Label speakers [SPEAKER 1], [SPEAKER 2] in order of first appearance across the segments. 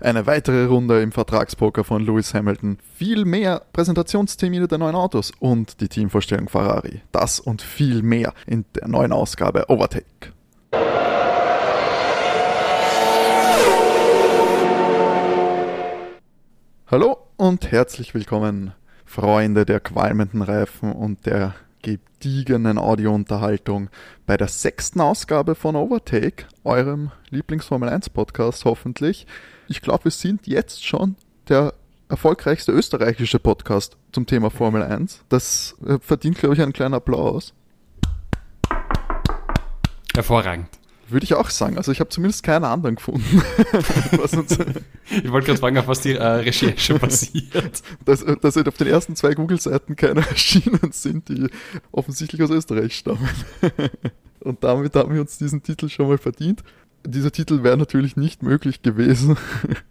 [SPEAKER 1] Eine weitere Runde im Vertragspoker von Lewis Hamilton. Viel mehr Präsentationstermine der neuen Autos und die Teamvorstellung Ferrari. Das und viel mehr in der neuen Ausgabe Overtake. Hallo und herzlich willkommen, Freunde der qualmenden Reifen und der gediegenen Audiounterhaltung bei der sechsten Ausgabe von Overtake, eurem Lieblingsformel 1 Podcast hoffentlich. Ich glaube, wir sind jetzt schon der erfolgreichste österreichische Podcast zum Thema Formel 1. Das äh, verdient, glaube ich, einen kleinen Applaus.
[SPEAKER 2] Hervorragend.
[SPEAKER 1] Würde ich auch sagen. Also ich habe zumindest keine anderen gefunden.
[SPEAKER 2] ich wollte gerade fragen, auf was die äh, Recherche basiert.
[SPEAKER 1] Dass, äh, dass auf den ersten zwei Google-Seiten keine erschienen sind, die offensichtlich aus Österreich stammen. Und damit haben wir uns diesen Titel schon mal verdient dieser Titel wäre natürlich nicht möglich gewesen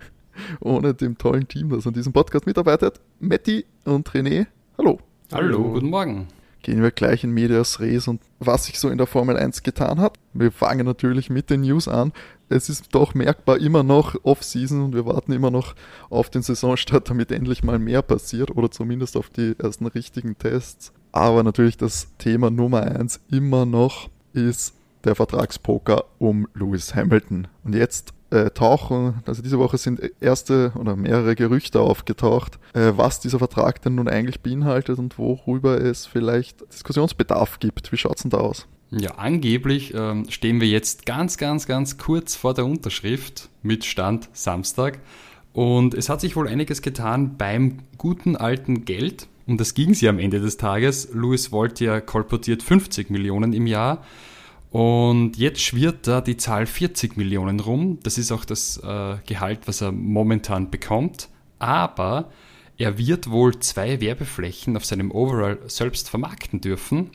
[SPEAKER 1] ohne dem tollen Team, das an diesem Podcast mitarbeitet. Matti und René, hallo.
[SPEAKER 2] Hallo, guten Morgen.
[SPEAKER 1] Gehen wir gleich in Medias Res und was sich so in der Formel 1 getan hat. Wir fangen natürlich mit den News an. Es ist doch merkbar immer noch Off-Season und wir warten immer noch auf den Saisonstart, damit endlich mal mehr passiert oder zumindest auf die ersten richtigen Tests. Aber natürlich das Thema Nummer 1 immer noch ist der Vertragspoker um Lewis Hamilton. Und jetzt äh, tauchen, also diese Woche sind erste oder mehrere Gerüchte aufgetaucht, äh, was dieser Vertrag denn nun eigentlich beinhaltet und worüber es vielleicht Diskussionsbedarf gibt. Wie schaut es denn da aus?
[SPEAKER 2] Ja, angeblich ähm, stehen wir jetzt ganz, ganz, ganz kurz vor der Unterschrift mit Stand Samstag. Und es hat sich wohl einiges getan beim guten alten Geld. Und das ging sie am Ende des Tages. Lewis wollte ja kolportiert 50 Millionen im Jahr. Und jetzt schwirrt da die Zahl 40 Millionen rum. Das ist auch das äh, Gehalt, was er momentan bekommt. Aber er wird wohl zwei Werbeflächen auf seinem Overall selbst vermarkten dürfen.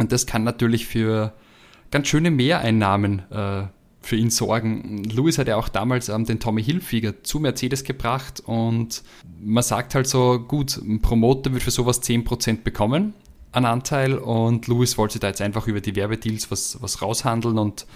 [SPEAKER 2] Und das kann natürlich für ganz schöne Mehreinnahmen äh, für ihn sorgen. Lewis hat ja auch damals ähm, den Tommy Hilfiger zu Mercedes gebracht und man sagt halt so, gut, ein Promoter wird für sowas 10% bekommen einen Anteil und Lewis wollte da jetzt einfach über die Werbedeals was, was raushandeln und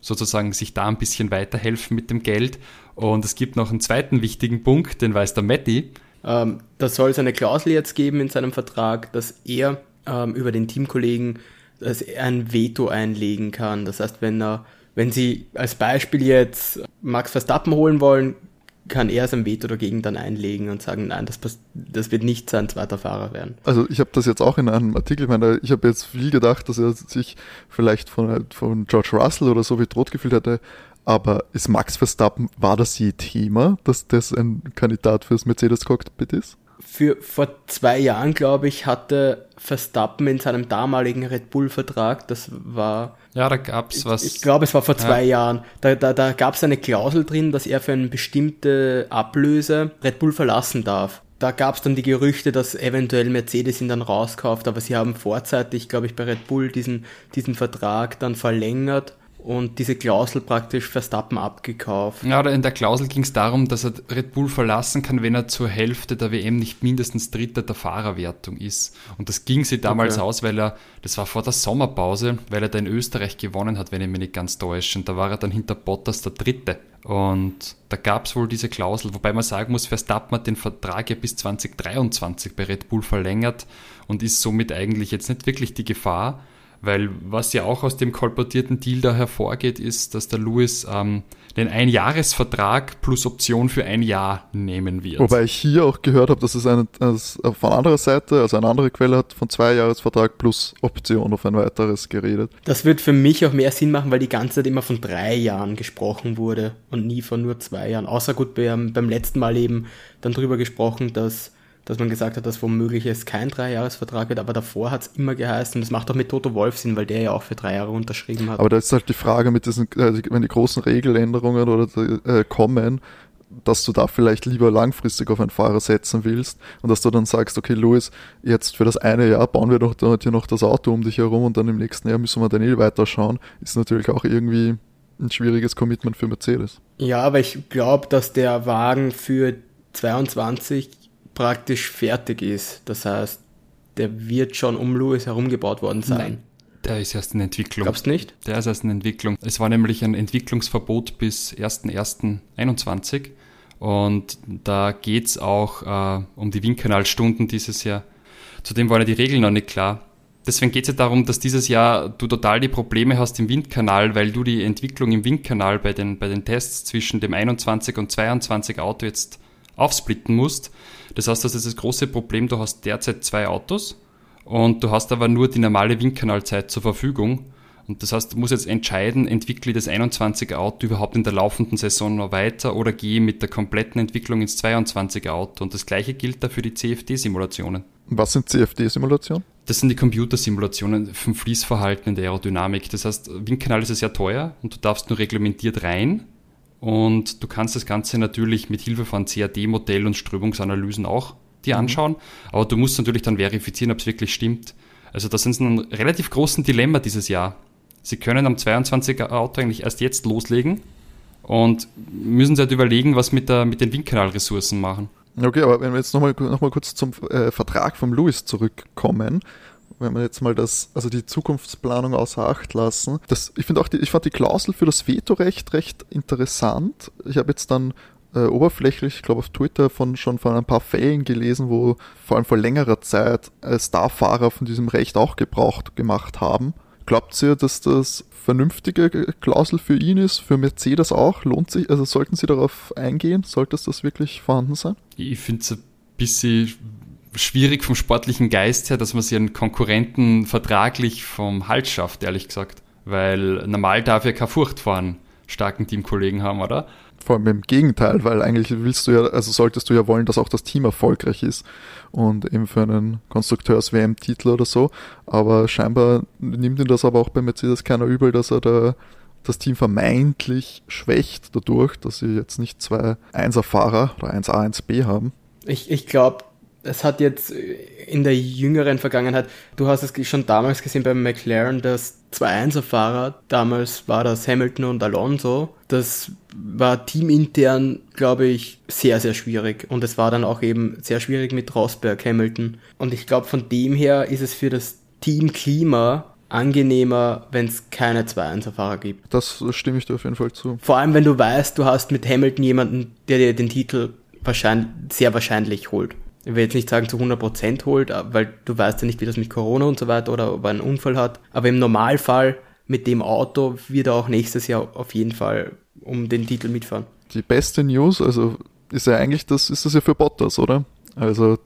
[SPEAKER 2] sozusagen sich da ein bisschen weiterhelfen mit dem Geld. Und es gibt noch einen zweiten wichtigen Punkt, den weiß der Matti.
[SPEAKER 3] Ähm, da soll es eine Klausel jetzt geben in seinem Vertrag, dass er ähm, über den Teamkollegen dass er ein Veto einlegen kann. Das heißt, wenn er, wenn sie als Beispiel jetzt Max Verstappen holen wollen, kann er sein Veto dagegen dann einlegen und sagen, nein, das, das wird nicht sein zweiter Fahrer werden.
[SPEAKER 1] Also ich habe das jetzt auch in einem Artikel, ich, meine, ich habe jetzt viel gedacht, dass er sich vielleicht von, von George Russell oder so bedroht gefühlt hätte, aber ist Max Verstappen, war das je Thema, dass das ein Kandidat fürs Mercedes-Cockpit ist?
[SPEAKER 3] Für vor zwei Jahren, glaube ich, hatte Verstappen in seinem damaligen Red Bull-Vertrag, das war
[SPEAKER 2] ja, da gab es was.
[SPEAKER 3] Ich, ich glaube, es war vor zwei ja. Jahren. Da, da, da gab es eine Klausel drin, dass er für eine bestimmte Ablöse Red Bull verlassen darf. Da gab es dann die Gerüchte, dass eventuell Mercedes ihn dann rauskauft, aber sie haben vorzeitig, glaube ich, bei Red Bull diesen, diesen Vertrag dann verlängert und diese Klausel praktisch Verstappen abgekauft.
[SPEAKER 2] Ja, in der Klausel ging es darum, dass er Red Bull verlassen kann, wenn er zur Hälfte der WM nicht mindestens Dritter der Fahrerwertung ist. Und das ging sie damals okay. aus, weil er, das war vor der Sommerpause, weil er da in Österreich gewonnen hat, wenn ich mich nicht ganz täusche. Und da war er dann hinter Bottas der Dritte. Und da gab es wohl diese Klausel, wobei man sagen muss, Verstappen hat den Vertrag ja bis 2023 bei Red Bull verlängert und ist somit eigentlich jetzt nicht wirklich die Gefahr. Weil was ja auch aus dem kolportierten Deal da hervorgeht, ist, dass der Lewis ähm, den Einjahresvertrag plus Option für ein Jahr nehmen wird.
[SPEAKER 1] Wobei ich hier auch gehört habe, dass es eine, dass von anderer Seite, also eine andere Quelle hat von zwei Jahresvertrag plus Option auf ein weiteres geredet.
[SPEAKER 3] Das wird für mich auch mehr Sinn machen, weil die ganze Zeit immer von drei Jahren gesprochen wurde und nie von nur zwei Jahren. Außer gut, wir haben beim letzten Mal eben dann drüber gesprochen, dass dass man gesagt hat, dass womöglich es kein Dreijahresvertrag wird, aber davor hat es immer geheißen, und das macht auch mit Toto Wolf Sinn, weil der ja auch für drei Jahre unterschrieben hat.
[SPEAKER 1] Aber da ist halt die Frage mit diesen, also wenn die großen Regeländerungen oder äh, kommen, dass du da vielleicht lieber langfristig auf einen Fahrer setzen willst und dass du dann sagst, okay, Louis, jetzt für das eine Jahr bauen wir doch hier noch das Auto um dich herum und dann im nächsten Jahr müssen wir dann eh weiterschauen, ist natürlich auch irgendwie ein schwieriges Commitment für Mercedes.
[SPEAKER 3] Ja, aber ich glaube, dass der Wagen für 22 praktisch fertig ist. Das heißt, der wird schon um Lewis herumgebaut worden sein. Nein.
[SPEAKER 2] Der ist erst in Entwicklung.
[SPEAKER 3] Glaubst du nicht?
[SPEAKER 2] Der ist erst in Entwicklung. Es war nämlich ein Entwicklungsverbot bis 1.1.21 Und da geht es auch äh, um die Windkanalstunden dieses Jahr. Zudem waren ja die Regeln noch nicht klar. Deswegen geht es ja darum, dass dieses Jahr du total die Probleme hast im Windkanal, weil du die Entwicklung im Windkanal bei den, bei den Tests zwischen dem 21 und 22 Auto jetzt aufsplitten musst. Das heißt, das ist das große Problem, du hast derzeit zwei Autos und du hast aber nur die normale Windkanalzeit zur Verfügung. Und das heißt, du musst jetzt entscheiden, entwickle ich das 21er Auto überhaupt in der laufenden Saison noch weiter oder gehe mit der kompletten Entwicklung ins 22er Auto. Und das gleiche gilt da für die CFD-Simulationen.
[SPEAKER 1] Was sind CFD-Simulationen?
[SPEAKER 2] Das sind die Computersimulationen vom Fließverhalten in der Aerodynamik. Das heißt, Windkanal ist ja sehr teuer und du darfst nur reglementiert rein. Und du kannst das Ganze natürlich mit Hilfe von CAD-Modell und Strömungsanalysen auch dir mhm. anschauen. Mhm. Aber du musst natürlich dann verifizieren, ob es wirklich stimmt. Also das ist ein relativ großen Dilemma dieses Jahr. Sie können am 22er Auto eigentlich erst jetzt loslegen und müssen sich halt überlegen, was mit, der, mit den Windkanalressourcen machen.
[SPEAKER 1] Okay, aber wenn wir jetzt nochmal noch mal kurz zum äh, Vertrag vom Lewis zurückkommen, wenn wir jetzt mal das, also die Zukunftsplanung außer Acht lassen. Das, ich finde auch die, ich fand die Klausel für das Vetorecht recht interessant. Ich habe jetzt dann äh, oberflächlich, ich glaube auf Twitter von schon von ein paar Fällen gelesen, wo vor allem vor längerer Zeit äh, Starfahrer von diesem Recht auch Gebrauch gemacht haben. Glaubt ihr, dass das vernünftige Klausel für ihn ist, für Mercedes auch? Lohnt sich, also sollten sie darauf eingehen? Sollte das wirklich vorhanden sein?
[SPEAKER 2] Ich finde es ein bisschen schwierig vom sportlichen Geist her, dass man sich einen Konkurrenten vertraglich vom Hals schafft, ehrlich gesagt. Weil normal darf ja keine Furcht vor einem starken Teamkollegen haben, oder?
[SPEAKER 1] Vor allem im Gegenteil, weil eigentlich willst du ja, also solltest du ja wollen, dass auch das Team erfolgreich ist und eben für einen Konstrukteurs-WM-Titel oder so. Aber scheinbar nimmt ihn das aber auch bei Mercedes keiner übel, dass er da das Team vermeintlich schwächt dadurch, dass sie jetzt nicht zwei 1er-Fahrer oder 1A, 1B haben.
[SPEAKER 3] Ich, ich glaube, es hat jetzt in der jüngeren Vergangenheit, du hast es schon damals gesehen beim McLaren, dass zwei Einserfahrer, damals war das Hamilton und Alonso, das war teamintern, glaube ich, sehr, sehr schwierig. Und es war dann auch eben sehr schwierig mit Rosberg, Hamilton. Und ich glaube, von dem her ist es für das Teamklima angenehmer, wenn es keine zwei Einserfahrer gibt.
[SPEAKER 1] Das stimme ich dir auf jeden Fall zu.
[SPEAKER 3] Vor allem, wenn du weißt, du hast mit Hamilton jemanden, der dir den Titel wahrscheinlich, sehr wahrscheinlich holt ich will jetzt nicht sagen zu 100% holt, weil du weißt ja nicht, wie das mit Corona und so weiter oder ob er einen Unfall hat. Aber im Normalfall mit dem Auto wird er auch nächstes Jahr auf jeden Fall um den Titel mitfahren.
[SPEAKER 1] Die beste News, also ist ja eigentlich das, ist das ja für Bottas, oder? Also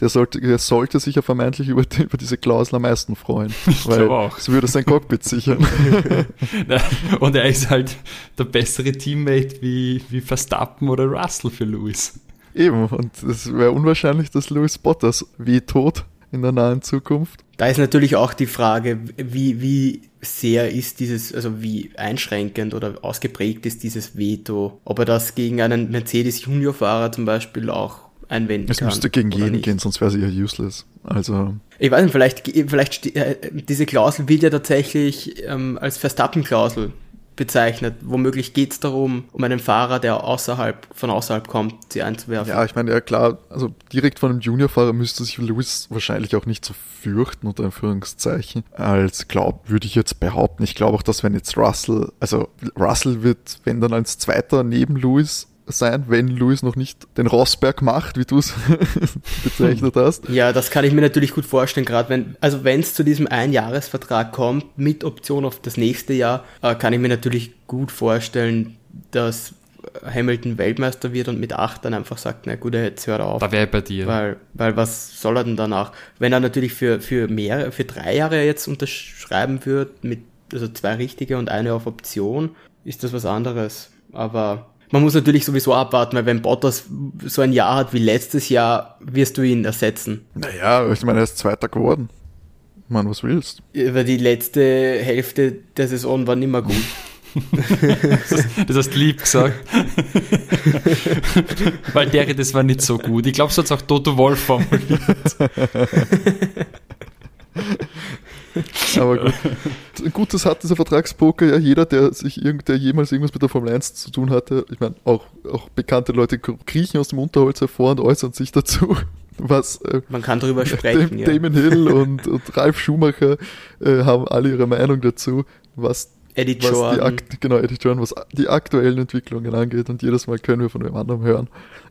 [SPEAKER 1] der sollte, der sollte sich ja vermeintlich über, die, über diese Klausel am meisten freuen. Ich weil auch. es würde sein Cockpit sichern.
[SPEAKER 2] und er ist halt der bessere Teammate wie, wie Verstappen oder Russell für Lewis.
[SPEAKER 1] Eben, und es wäre unwahrscheinlich, dass Louis Bottas wie tot in der nahen Zukunft.
[SPEAKER 3] Da ist natürlich auch die Frage, wie, wie sehr ist dieses, also wie einschränkend oder ausgeprägt ist dieses Veto, ob er das gegen einen Mercedes Junior-Fahrer zum Beispiel auch einwenden
[SPEAKER 1] es kann. Es müsste gegen jeden nicht. gehen, sonst wäre sie ja useless. Also.
[SPEAKER 3] Ich weiß nicht, vielleicht, vielleicht äh, diese Klausel wird ja tatsächlich ähm, als Verstappen-Klausel bezeichnet. Womöglich geht es darum, um einen Fahrer, der außerhalb, von außerhalb kommt, sie einzuwerfen.
[SPEAKER 1] Ja, ich meine, ja klar, also direkt von einem Juniorfahrer müsste sich Lewis wahrscheinlich auch nicht so fürchten, unter Anführungszeichen, als glaub, würde ich jetzt behaupten. Ich glaube auch, dass wenn jetzt Russell, also Russell wird, wenn dann als Zweiter neben Lewis sein, wenn Luis noch nicht den Rosberg macht, wie du es bezeichnet hast.
[SPEAKER 3] Ja, das kann ich mir natürlich gut vorstellen, gerade wenn, also wenn es zu diesem Einjahresvertrag kommt, mit Option auf das nächste Jahr, äh, kann ich mir natürlich gut vorstellen, dass Hamilton Weltmeister wird und mit 8 dann einfach sagt, na gut, jetzt hört er auf.
[SPEAKER 2] Da wäre bei dir.
[SPEAKER 3] Weil, weil was soll er denn danach? Wenn er natürlich für, für mehrere, für drei Jahre jetzt unterschreiben wird, mit also zwei richtige und eine auf Option, ist das was anderes. Aber man muss natürlich sowieso abwarten, weil wenn Bottas so ein Jahr hat wie letztes Jahr, wirst du ihn ersetzen.
[SPEAKER 1] Naja, ich meine, er ist Zweiter geworden. Mann, was willst?
[SPEAKER 3] Über die letzte Hälfte der Saison war nicht mehr gut.
[SPEAKER 2] das hast du lieb gesagt. Weil der, das war nicht so gut. Ich glaube, so hat es auch Toto Wolf formuliert.
[SPEAKER 1] Aber gut. gut, das hat dieser Vertragspoker ja jeder, der sich irgend, der jemals irgendwas mit der Formel 1 zu tun hatte. Ich meine, auch, auch bekannte Leute kriechen aus dem Unterholz hervor und äußern sich dazu. Was,
[SPEAKER 3] äh, Man kann darüber sprechen.
[SPEAKER 1] Ja. Damon Hill und, und Ralf Schumacher äh, haben alle ihre Meinung dazu, was
[SPEAKER 3] Eddie
[SPEAKER 1] was
[SPEAKER 3] Jordan.
[SPEAKER 1] die genau, Eddie Jordan, was die aktuellen Entwicklungen angeht. Und jedes Mal können wir von dem anderen hören,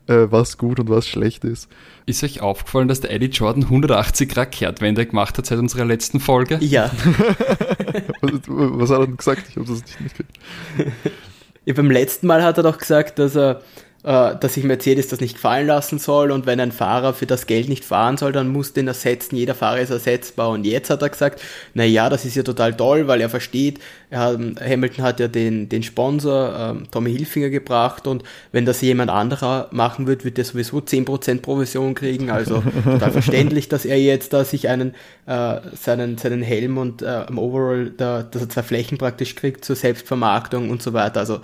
[SPEAKER 1] äh, was gut und was schlecht ist.
[SPEAKER 2] Ist euch aufgefallen, dass der Eddie Jordan 180 Grad Kehrtwende gemacht hat seit unserer letzten Folge?
[SPEAKER 3] Ja.
[SPEAKER 1] was, was hat er denn gesagt? Ich habe das nicht mitgekriegt.
[SPEAKER 3] ja. Beim letzten Mal hat er doch gesagt, dass er dass sich Mercedes das nicht gefallen lassen soll. Und wenn ein Fahrer für das Geld nicht fahren soll, dann muss den ersetzen, jeder Fahrer ist ersetzbar. Und jetzt hat er gesagt, na ja, das ist ja total toll, weil er versteht, er Hamilton hat ja den, den Sponsor ähm, Tommy Hilfinger gebracht. Und wenn das jemand anderer machen wird, wird er sowieso 10% Provision kriegen, also total verständlich, dass er jetzt da sich einen, äh, seinen, seinen Helm und äh, im Overall, da, dass er zwei Flächen praktisch kriegt zur Selbstvermarktung und so weiter, also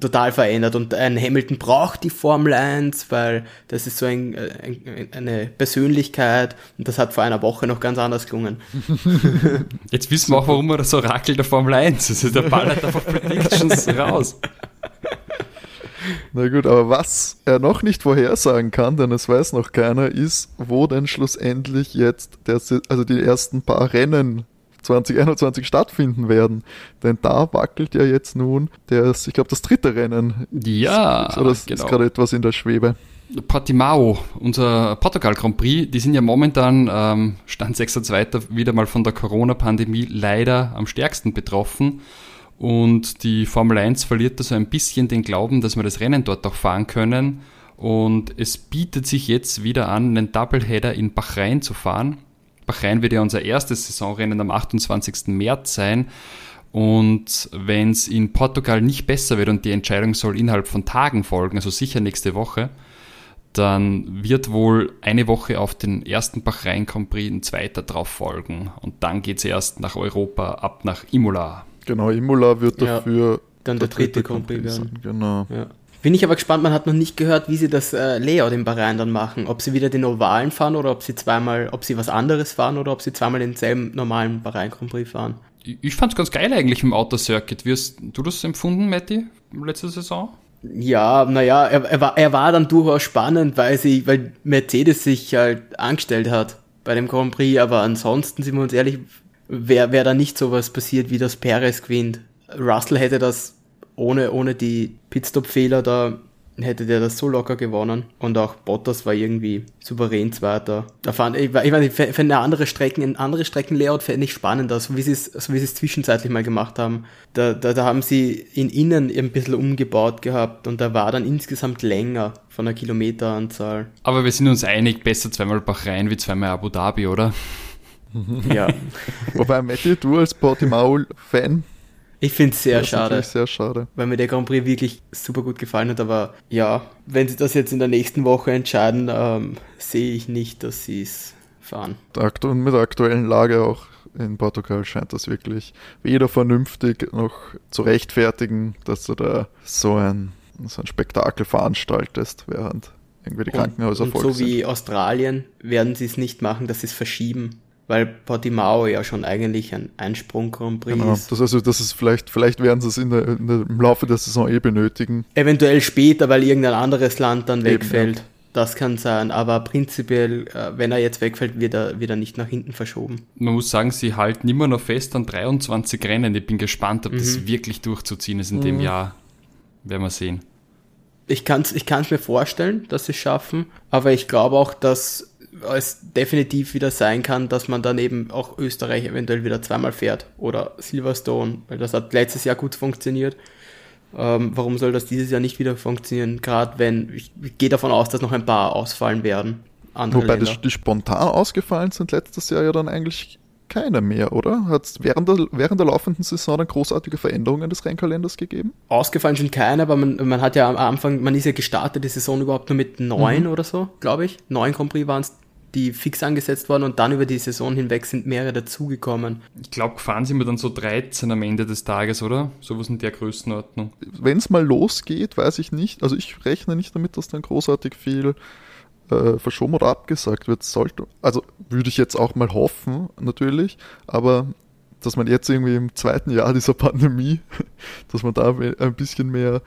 [SPEAKER 3] total verändert. Und ein Hamilton braucht die Formel 1, weil das ist so ein, ein, eine Persönlichkeit und das hat vor einer Woche noch ganz anders gelungen.
[SPEAKER 2] Jetzt wissen wir auch, warum er das Orakel der Formel 1 ist. Also der ballert einfach Predictions raus.
[SPEAKER 1] Na gut, aber was er noch nicht vorhersagen kann, denn es weiß noch keiner, ist, wo denn schlussendlich jetzt der, also die ersten paar Rennen 2021 stattfinden werden. Denn da wackelt ja jetzt nun das, ich glaube, das dritte Rennen.
[SPEAKER 2] Ja,
[SPEAKER 1] ist, oder ist, genau. ist gerade etwas in der Schwebe.
[SPEAKER 2] Portimao, unser Portugal Grand Prix, die sind ja momentan, ähm, Stand 6.2. wieder mal von der Corona-Pandemie leider am stärksten betroffen. Und die Formel 1 verliert da so ein bisschen den Glauben, dass wir das Rennen dort auch fahren können. Und es bietet sich jetzt wieder an, einen Doubleheader in Bahrain zu fahren. Bahrain wird ja unser erstes Saisonrennen am 28. März sein. Und wenn es in Portugal nicht besser wird und die Entscheidung soll innerhalb von Tagen folgen, also sicher nächste Woche, dann wird wohl eine Woche auf den ersten Bahrain Grand Prix ein zweiter drauf folgen. Und dann geht es erst nach Europa ab nach Imola.
[SPEAKER 1] Genau, Imola wird dafür
[SPEAKER 3] ja, dann der, der dritte, dritte Grand Prix werden.
[SPEAKER 1] Genau.
[SPEAKER 3] Ja. Bin ich aber gespannt, man hat noch nicht gehört, wie sie das äh, Layout im Bahrain dann machen. Ob sie wieder den Ovalen fahren oder ob sie zweimal, ob sie was anderes fahren oder ob sie zweimal denselben normalen Bahrain Grand Prix fahren.
[SPEAKER 2] Ich fand's ganz geil eigentlich im Autocircuit. Wie hast du das empfunden, Matti, letzte Saison?
[SPEAKER 3] Ja, naja, er, er, war, er war dann durchaus spannend, weil, sie, weil Mercedes sich halt angestellt hat bei dem Grand Prix, aber ansonsten, sind wir uns ehrlich, wäre wär da nicht sowas passiert, wie das Perez gewinnt. Russell hätte das ohne, ohne die Pitstop-Fehler da hätte der das so locker gewonnen. Und auch Bottas war irgendwie souverän Zweiter. Da fand ich, ich weiß für, für eine andere Strecken, ein anderes Streckenlayout fände ich spannender, so wie sie es, so wie sie es zwischenzeitlich mal gemacht haben. Da, da, da haben sie in innen ein bisschen umgebaut gehabt und da war dann insgesamt länger von der Kilometeranzahl.
[SPEAKER 2] Aber wir sind uns einig, besser zweimal Bahrain wie zweimal Abu Dhabi, oder?
[SPEAKER 3] ja.
[SPEAKER 1] Wobei, Matthew, du als Portimao-Fan,
[SPEAKER 3] ich finde es sehr
[SPEAKER 1] das
[SPEAKER 3] schade.
[SPEAKER 1] sehr schade.
[SPEAKER 3] Weil mir der Grand Prix wirklich super gut gefallen hat. Aber ja, wenn sie das jetzt in der nächsten Woche entscheiden, ähm, sehe ich nicht, dass sie es fahren.
[SPEAKER 1] Und mit der aktuellen Lage auch in Portugal scheint das wirklich weder vernünftig noch zu rechtfertigen, dass du da so ein, so ein Spektakel veranstaltest, während irgendwie die Krankenhäuser
[SPEAKER 3] und, und so wie Australien werden sie es nicht machen, dass sie es verschieben weil Portimao ja schon eigentlich ein Einsprung Grand Prix
[SPEAKER 1] genau.
[SPEAKER 3] ist.
[SPEAKER 1] Das also, das ist vielleicht, vielleicht werden sie es in der, in der, im Laufe der Saison eh benötigen.
[SPEAKER 3] Eventuell später, weil irgendein anderes Land dann wegfällt. Eben, ja. Das kann sein, aber prinzipiell, äh, wenn er jetzt wegfällt, wird er, wird er nicht nach hinten verschoben.
[SPEAKER 2] Man muss sagen, sie halten immer noch fest an 23 Rennen. Ich bin gespannt, ob mhm. das wirklich durchzuziehen ist in mhm. dem Jahr. Werden wir sehen.
[SPEAKER 3] Ich kann es ich kann's mir vorstellen, dass sie es schaffen, aber ich glaube auch, dass es definitiv wieder sein kann, dass man dann eben auch Österreich eventuell wieder zweimal fährt oder Silverstone, weil das hat letztes Jahr gut funktioniert. Ähm, warum soll das dieses Jahr nicht wieder funktionieren? Gerade wenn, ich, ich gehe davon aus, dass noch ein paar ausfallen werden.
[SPEAKER 1] Wobei die, die spontan ausgefallen sind letztes Jahr ja dann eigentlich keine mehr, oder? Hat es während der, während der laufenden Saison dann großartige Veränderungen des Rennkalenders gegeben?
[SPEAKER 3] Ausgefallen sind keine, aber man, man hat ja am Anfang, man ist ja gestartet, die Saison überhaupt nur mit neun mhm. oder so, glaube ich. Neun Grand Prix waren es die fix angesetzt worden und dann über die Saison hinweg sind mehrere dazugekommen.
[SPEAKER 2] Ich glaube, gefahren sind wir dann so 13 am Ende des Tages, oder? Sowas in der Größenordnung.
[SPEAKER 1] Wenn es mal losgeht, weiß ich nicht. Also ich rechne nicht damit, dass dann großartig viel äh, verschoben oder abgesagt wird. Sollte, also würde ich jetzt auch mal hoffen, natürlich, aber dass man jetzt irgendwie im zweiten Jahr dieser Pandemie, dass man da ein bisschen mehr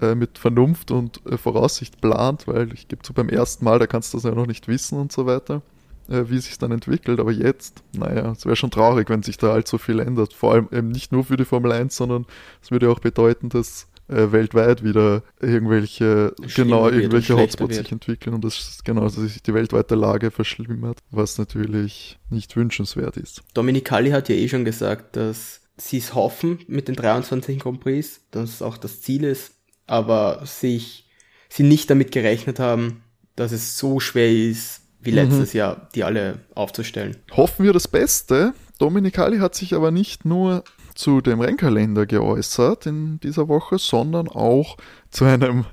[SPEAKER 1] äh, mit Vernunft und äh, Voraussicht plant, weil ich gebe so beim ersten Mal, da kannst du das ja noch nicht wissen und so weiter. äh, wie sich dann entwickelt. Aber jetzt, naja, es wäre schon traurig, wenn sich da allzu viel ändert. Vor allem eben nicht nur für die Formel 1, sondern es würde auch bedeuten, dass äh, weltweit wieder irgendwelche, genau, irgendwelche Hotspots sich entwickeln und das genau, dass sich die weltweite Lage verschlimmert, was natürlich nicht wünschenswert ist.
[SPEAKER 3] Dominicali hat ja eh schon gesagt, dass sie es hoffen mit den 23 Grand Prix, dass es auch das Ziel ist, aber sich sie nicht damit gerechnet haben, dass es so schwer ist, wie mhm. letztes mhm. Jahr, die alle aufzustellen.
[SPEAKER 1] Hoffen wir das Beste. Dominicali hat sich aber nicht nur zu dem Rennkalender geäußert in dieser Woche, sondern auch zu einem,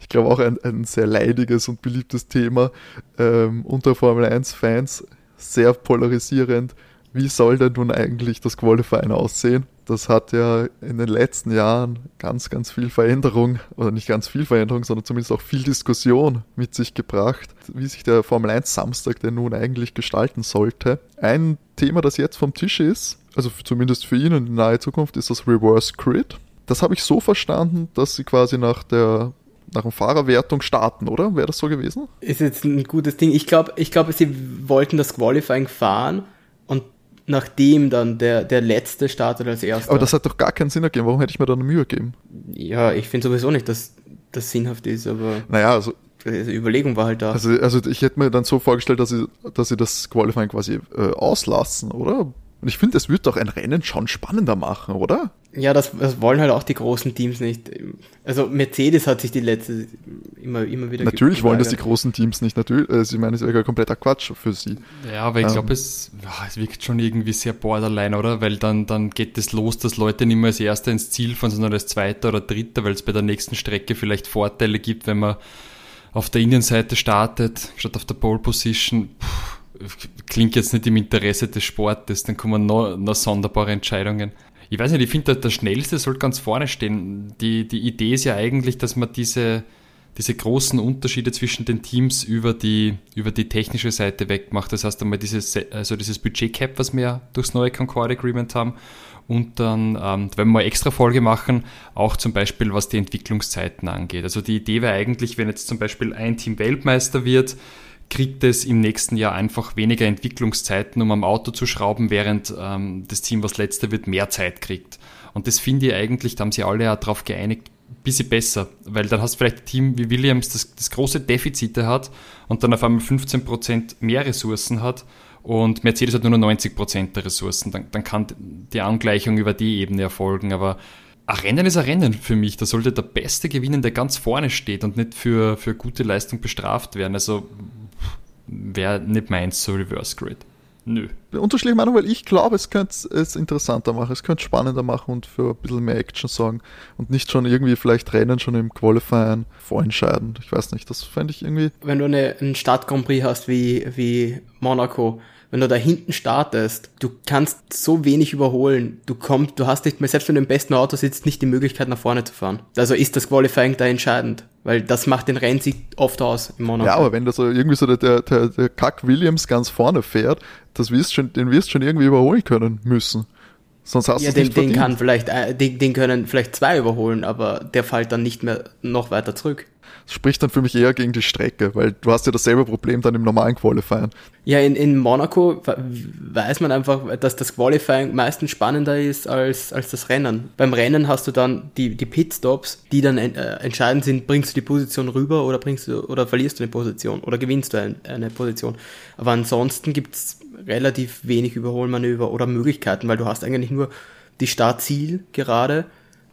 [SPEAKER 1] ich glaube auch ein, ein sehr leidiges und beliebtes Thema ähm, unter Formel 1-Fans, sehr polarisierend. Wie soll denn nun eigentlich das Qualifying aussehen? Das hat ja in den letzten Jahren ganz, ganz viel Veränderung, oder nicht ganz viel Veränderung, sondern zumindest auch viel Diskussion mit sich gebracht, wie sich der Formel 1 Samstag denn nun eigentlich gestalten sollte. Ein Thema, das jetzt vom Tisch ist, also zumindest für ihn in naher Zukunft, ist das Reverse Grid. Das habe ich so verstanden, dass sie quasi nach der nach der Fahrerwertung starten, oder? Wäre das so gewesen?
[SPEAKER 3] Ist jetzt ein gutes Ding. Ich glaube, ich glaube, sie wollten das Qualifying fahren nachdem dann der, der letzte startet als erster.
[SPEAKER 1] Aber das hat doch gar keinen Sinn ergeben. Warum hätte ich mir da eine Mühe gegeben?
[SPEAKER 3] Ja, ich finde sowieso nicht, dass das sinnhaft ist, aber.
[SPEAKER 1] Naja, also
[SPEAKER 3] die Überlegung war halt da.
[SPEAKER 1] Also, also ich hätte mir dann so vorgestellt, dass sie, dass sie das Qualifying quasi äh, auslassen, oder? Und ich finde, es wird doch ein Rennen schon spannender machen, oder?
[SPEAKER 3] Ja, das, das, wollen halt auch die großen Teams nicht. Also Mercedes hat sich die letzte immer, immer wieder.
[SPEAKER 1] Natürlich wollen das die großen Teams nicht. Natürlich, also ich meine, es wäre ja kompletter Quatsch für sie.
[SPEAKER 2] Ja, aber ich ähm, glaube, es, es wirkt schon irgendwie sehr borderline, oder? Weil dann, dann geht es los, dass Leute nicht mehr als Erster ins Ziel fahren, sondern als Zweiter oder Dritter, weil es bei der nächsten Strecke vielleicht Vorteile gibt, wenn man auf der Innenseite startet, statt auf der Pole Position. Puh klingt jetzt nicht im Interesse des Sportes, dann kommen noch, noch sonderbare Entscheidungen. Ich weiß nicht, ich finde, der Schnellste soll ganz vorne stehen. Die, die Idee ist ja eigentlich, dass man diese, diese großen Unterschiede zwischen den Teams über die, über die technische Seite wegmacht. Das heißt einmal dieses, also dieses Budget-Cap, was wir durchs neue Concord Agreement haben. Und dann, ähm, wenn wir extra Folge machen, auch zum Beispiel, was die Entwicklungszeiten angeht. Also die Idee wäre eigentlich, wenn jetzt zum Beispiel ein Team Weltmeister wird, kriegt es im nächsten Jahr einfach weniger Entwicklungszeiten, um am Auto zu schrauben, während ähm, das Team, was letzter wird, mehr Zeit kriegt. Und das finde ich eigentlich, da haben sie alle ja darauf geeinigt, ein bisschen besser, weil dann hast du vielleicht ein Team wie Williams, das, das große Defizite hat und dann auf einmal 15% mehr Ressourcen hat und Mercedes hat nur noch 90% der Ressourcen. Dann, dann kann die Angleichung über die Ebene erfolgen, aber ein Rennen ist ein Rennen für mich. Da sollte der Beste gewinnen, der ganz vorne steht und nicht für, für gute Leistung bestraft werden. Also wäre nicht meins, so Reverse Grid. Nö.
[SPEAKER 1] Unterschiedliche Meinung, weil ich glaube, es könnte es interessanter machen, es könnte spannender machen und für ein bisschen mehr Action sorgen und nicht schon irgendwie vielleicht Rennen schon im Qualifying vorentscheiden. Ich weiß nicht, das fände ich irgendwie.
[SPEAKER 3] Wenn du eine, einen Start Grand Prix hast wie, wie Monaco, wenn du da hinten startest, du kannst so wenig überholen. Du kommst, du hast nicht mehr, selbst wenn du im besten Auto sitzt, nicht die Möglichkeit nach vorne zu fahren. Also ist das Qualifying da entscheidend. Weil das macht den Rennsieg oft aus
[SPEAKER 1] im Monaco. Ja, aber wenn da so irgendwie so der, der, der Kack Williams ganz vorne fährt, das wirst schon, den wirst du schon irgendwie überholen können müssen. Sonst hast
[SPEAKER 3] ja, den, den kann vielleicht, äh, den, den können vielleicht zwei überholen, aber der fällt dann nicht mehr noch weiter zurück
[SPEAKER 1] spricht dann für mich eher gegen die Strecke, weil du hast ja dasselbe Problem dann im normalen Qualifying.
[SPEAKER 3] Ja, in, in Monaco weiß man einfach, dass das Qualifying meistens spannender ist als, als das Rennen. Beim Rennen hast du dann die, die Pitstops, die dann äh, entscheidend sind, bringst du die Position rüber oder bringst du oder verlierst du eine Position oder gewinnst du ein, eine Position. Aber ansonsten gibt es relativ wenig Überholmanöver oder Möglichkeiten, weil du hast eigentlich nur die Startziel gerade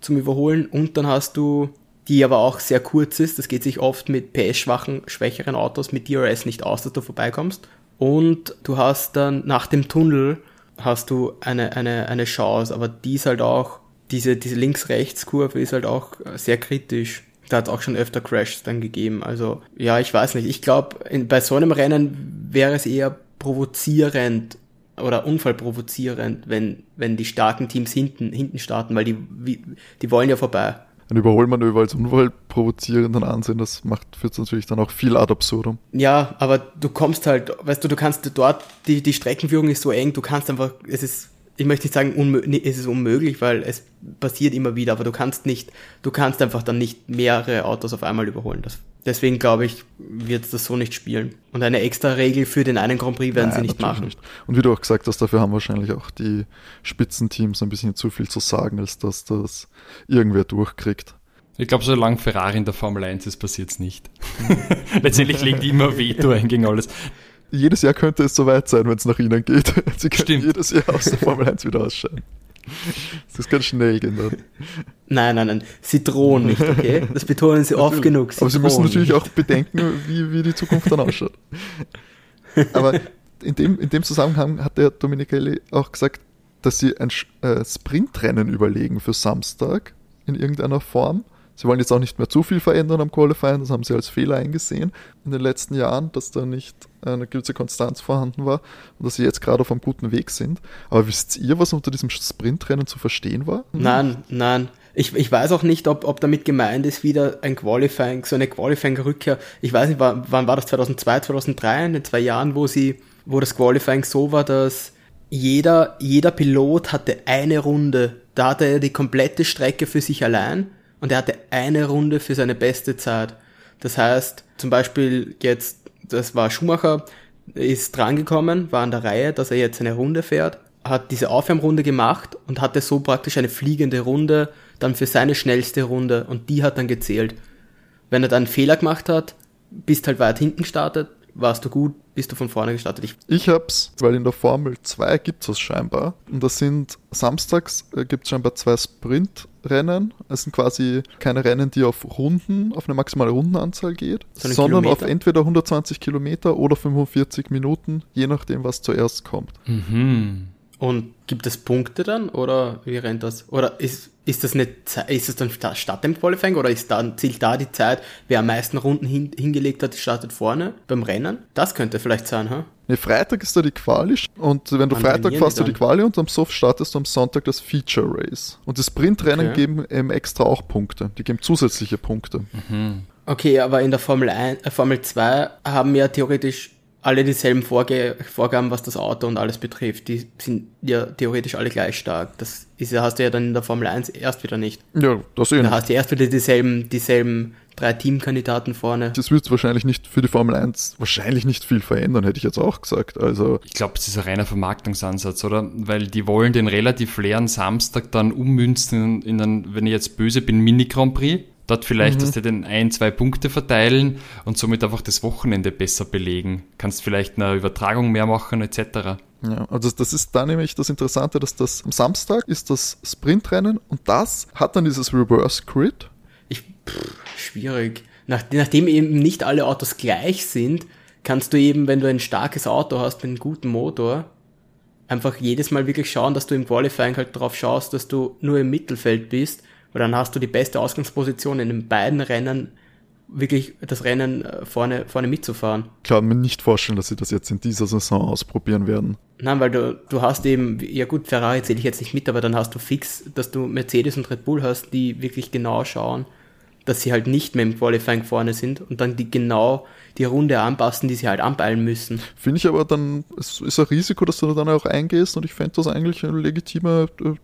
[SPEAKER 3] zum Überholen und dann hast du die aber auch sehr kurz ist. Das geht sich oft mit PS-schwachen, schwächeren Autos mit DRS nicht aus, dass du vorbeikommst. Und du hast dann nach dem Tunnel hast du eine, eine, eine Chance, aber die ist halt auch, diese, diese Links-Rechts-Kurve ist halt auch sehr kritisch. Da hat es auch schon öfter Crashs dann gegeben. Also, ja, ich weiß nicht. Ich glaube, bei so einem Rennen wäre es eher provozierend oder unfallprovozierend, wenn, wenn die starken Teams hinten, hinten starten, weil die, die wollen ja vorbei
[SPEAKER 1] ein Überholmanöver als unfallprovozierend ansehen, das macht, führt natürlich dann auch viel ad absurdum.
[SPEAKER 3] Ja, aber du kommst halt, weißt du, du kannst dort, die, die Streckenführung ist so eng, du kannst einfach, es ist, ich möchte nicht sagen, es ist unmöglich, weil es passiert immer wieder, aber du kannst nicht, du kannst einfach dann nicht mehrere Autos auf einmal überholen. Das Deswegen glaube ich, wird das so nicht spielen. Und eine extra Regel für den einen Grand Prix werden Nein, sie nicht machen. Nicht.
[SPEAKER 1] Und wie du auch gesagt hast, dafür haben wahrscheinlich auch die Spitzenteams ein bisschen zu viel zu sagen, als dass das irgendwer durchkriegt.
[SPEAKER 2] Ich glaube, solange Ferrari in der Formel 1 ist, passiert es nicht. Letztendlich legt immer Veto ein gegen alles.
[SPEAKER 1] Jedes Jahr könnte es soweit sein, wenn es nach ihnen geht. Sie können Stimmt. jedes Jahr aus der Formel 1 wieder ausscheiden. Das kann schnell gehen dann.
[SPEAKER 3] Nein, nein, nein. Sie drohen nicht, okay? Das betonen sie oft genug.
[SPEAKER 1] Sie Aber sie müssen natürlich nicht. auch bedenken, wie, wie die Zukunft dann ausschaut. Aber in dem, in dem Zusammenhang hat der Dominichelli auch gesagt, dass sie ein äh, Sprintrennen überlegen für Samstag in irgendeiner Form. Sie wollen jetzt auch nicht mehr zu viel verändern am Qualifying, das haben sie als Fehler eingesehen in den letzten Jahren, dass da nicht eine gewisse Konstanz vorhanden war und dass sie jetzt gerade auf einem guten Weg sind. Aber wisst ihr, was unter diesem Sprintrennen zu verstehen war?
[SPEAKER 3] Nein, nein. Ich, ich weiß auch nicht, ob, ob damit gemeint ist, wieder ein Qualifying, so eine Qualifying-Rückkehr. Ich weiß nicht, wann, wann war das 2002, 2003, in den zwei Jahren, wo sie, wo das Qualifying so war, dass jeder, jeder Pilot hatte eine Runde. Da hatte er die komplette Strecke für sich allein und er hatte eine Runde für seine beste Zeit. Das heißt, zum Beispiel jetzt, das war Schumacher, ist drangekommen, war an der Reihe, dass er jetzt eine Runde fährt, hat diese Aufwärmrunde gemacht und hatte so praktisch eine fliegende Runde dann für seine schnellste Runde und die hat dann gezählt. Wenn er dann einen Fehler gemacht hat, bist halt weit hinten gestartet, warst du gut, bist du von vorne gestartet.
[SPEAKER 1] Ich, ich hab's, weil in der Formel 2 gibt's das scheinbar. Und das sind samstags äh, gibt's scheinbar zwei Sprintrennen. Es sind quasi keine Rennen, die auf Runden, auf eine maximale Rundenanzahl geht, so sondern Kilometer? auf entweder 120 Kilometer oder 45 Minuten, je nachdem, was zuerst kommt.
[SPEAKER 3] Mhm. Und gibt es Punkte dann oder wie rennt das? Oder ist, ist das eine ist das dann statt dem Qualifying oder ist dann zählt da die Zeit, wer am meisten Runden hin, hingelegt hat, startet vorne beim Rennen? Das könnte vielleicht sein, ha?
[SPEAKER 1] Ne, Freitag ist da die Quali und wenn du Man Freitag fährst du die Quali und am Soft startest du am Sonntag das Feature Race. Und die Sprintrennen okay. geben eben extra auch Punkte. Die geben zusätzliche Punkte.
[SPEAKER 3] Mhm. Okay, aber in der Formel 1, äh, Formel 2 haben ja theoretisch alle dieselben Vorge Vorgaben, was das Auto und alles betrifft. Die sind ja theoretisch alle gleich stark. Das ist, hast du ja dann in der Formel 1 erst wieder nicht.
[SPEAKER 1] Ja, das eh
[SPEAKER 3] Da hast du erst wieder dieselben, dieselben drei Teamkandidaten vorne.
[SPEAKER 1] Das wird wahrscheinlich nicht für die Formel 1 wahrscheinlich nicht viel verändern, hätte ich jetzt auch gesagt. Also
[SPEAKER 2] ich glaube, es ist ein reiner Vermarktungsansatz, oder? Weil die wollen den relativ leeren Samstag dann ummünzen in einen, wenn ich jetzt böse bin, Mini Grand Prix Dort vielleicht, mhm. dass die den ein, zwei Punkte verteilen und somit einfach das Wochenende besser belegen. Kannst vielleicht eine Übertragung mehr machen, etc.
[SPEAKER 1] Ja, also das ist da nämlich das Interessante, dass das am Samstag ist das Sprintrennen und das hat dann dieses Reverse Grid.
[SPEAKER 3] Ich, pff, schwierig. Nach, nachdem eben nicht alle Autos gleich sind, kannst du eben, wenn du ein starkes Auto hast mit einem guten Motor, einfach jedes Mal wirklich schauen, dass du im Qualifying halt drauf schaust, dass du nur im Mittelfeld bist weil dann hast du die beste Ausgangsposition in den beiden Rennen, wirklich das Rennen äh, vorne, vorne mitzufahren.
[SPEAKER 1] Ich kann mir nicht vorstellen, dass sie das jetzt in dieser Saison ausprobieren werden.
[SPEAKER 3] Nein, weil du, du hast eben, ja gut, Ferrari zähle ich jetzt nicht mit, aber dann hast du fix, dass du Mercedes und Red Bull hast, die wirklich genau schauen, dass sie halt nicht mehr im Qualifying vorne sind und dann die genau die Runde anpassen, die sie halt anpeilen müssen.
[SPEAKER 1] Finde ich aber dann, es ist ein Risiko, dass du da dann auch eingehst und ich fände das eigentlich eine legitime äh,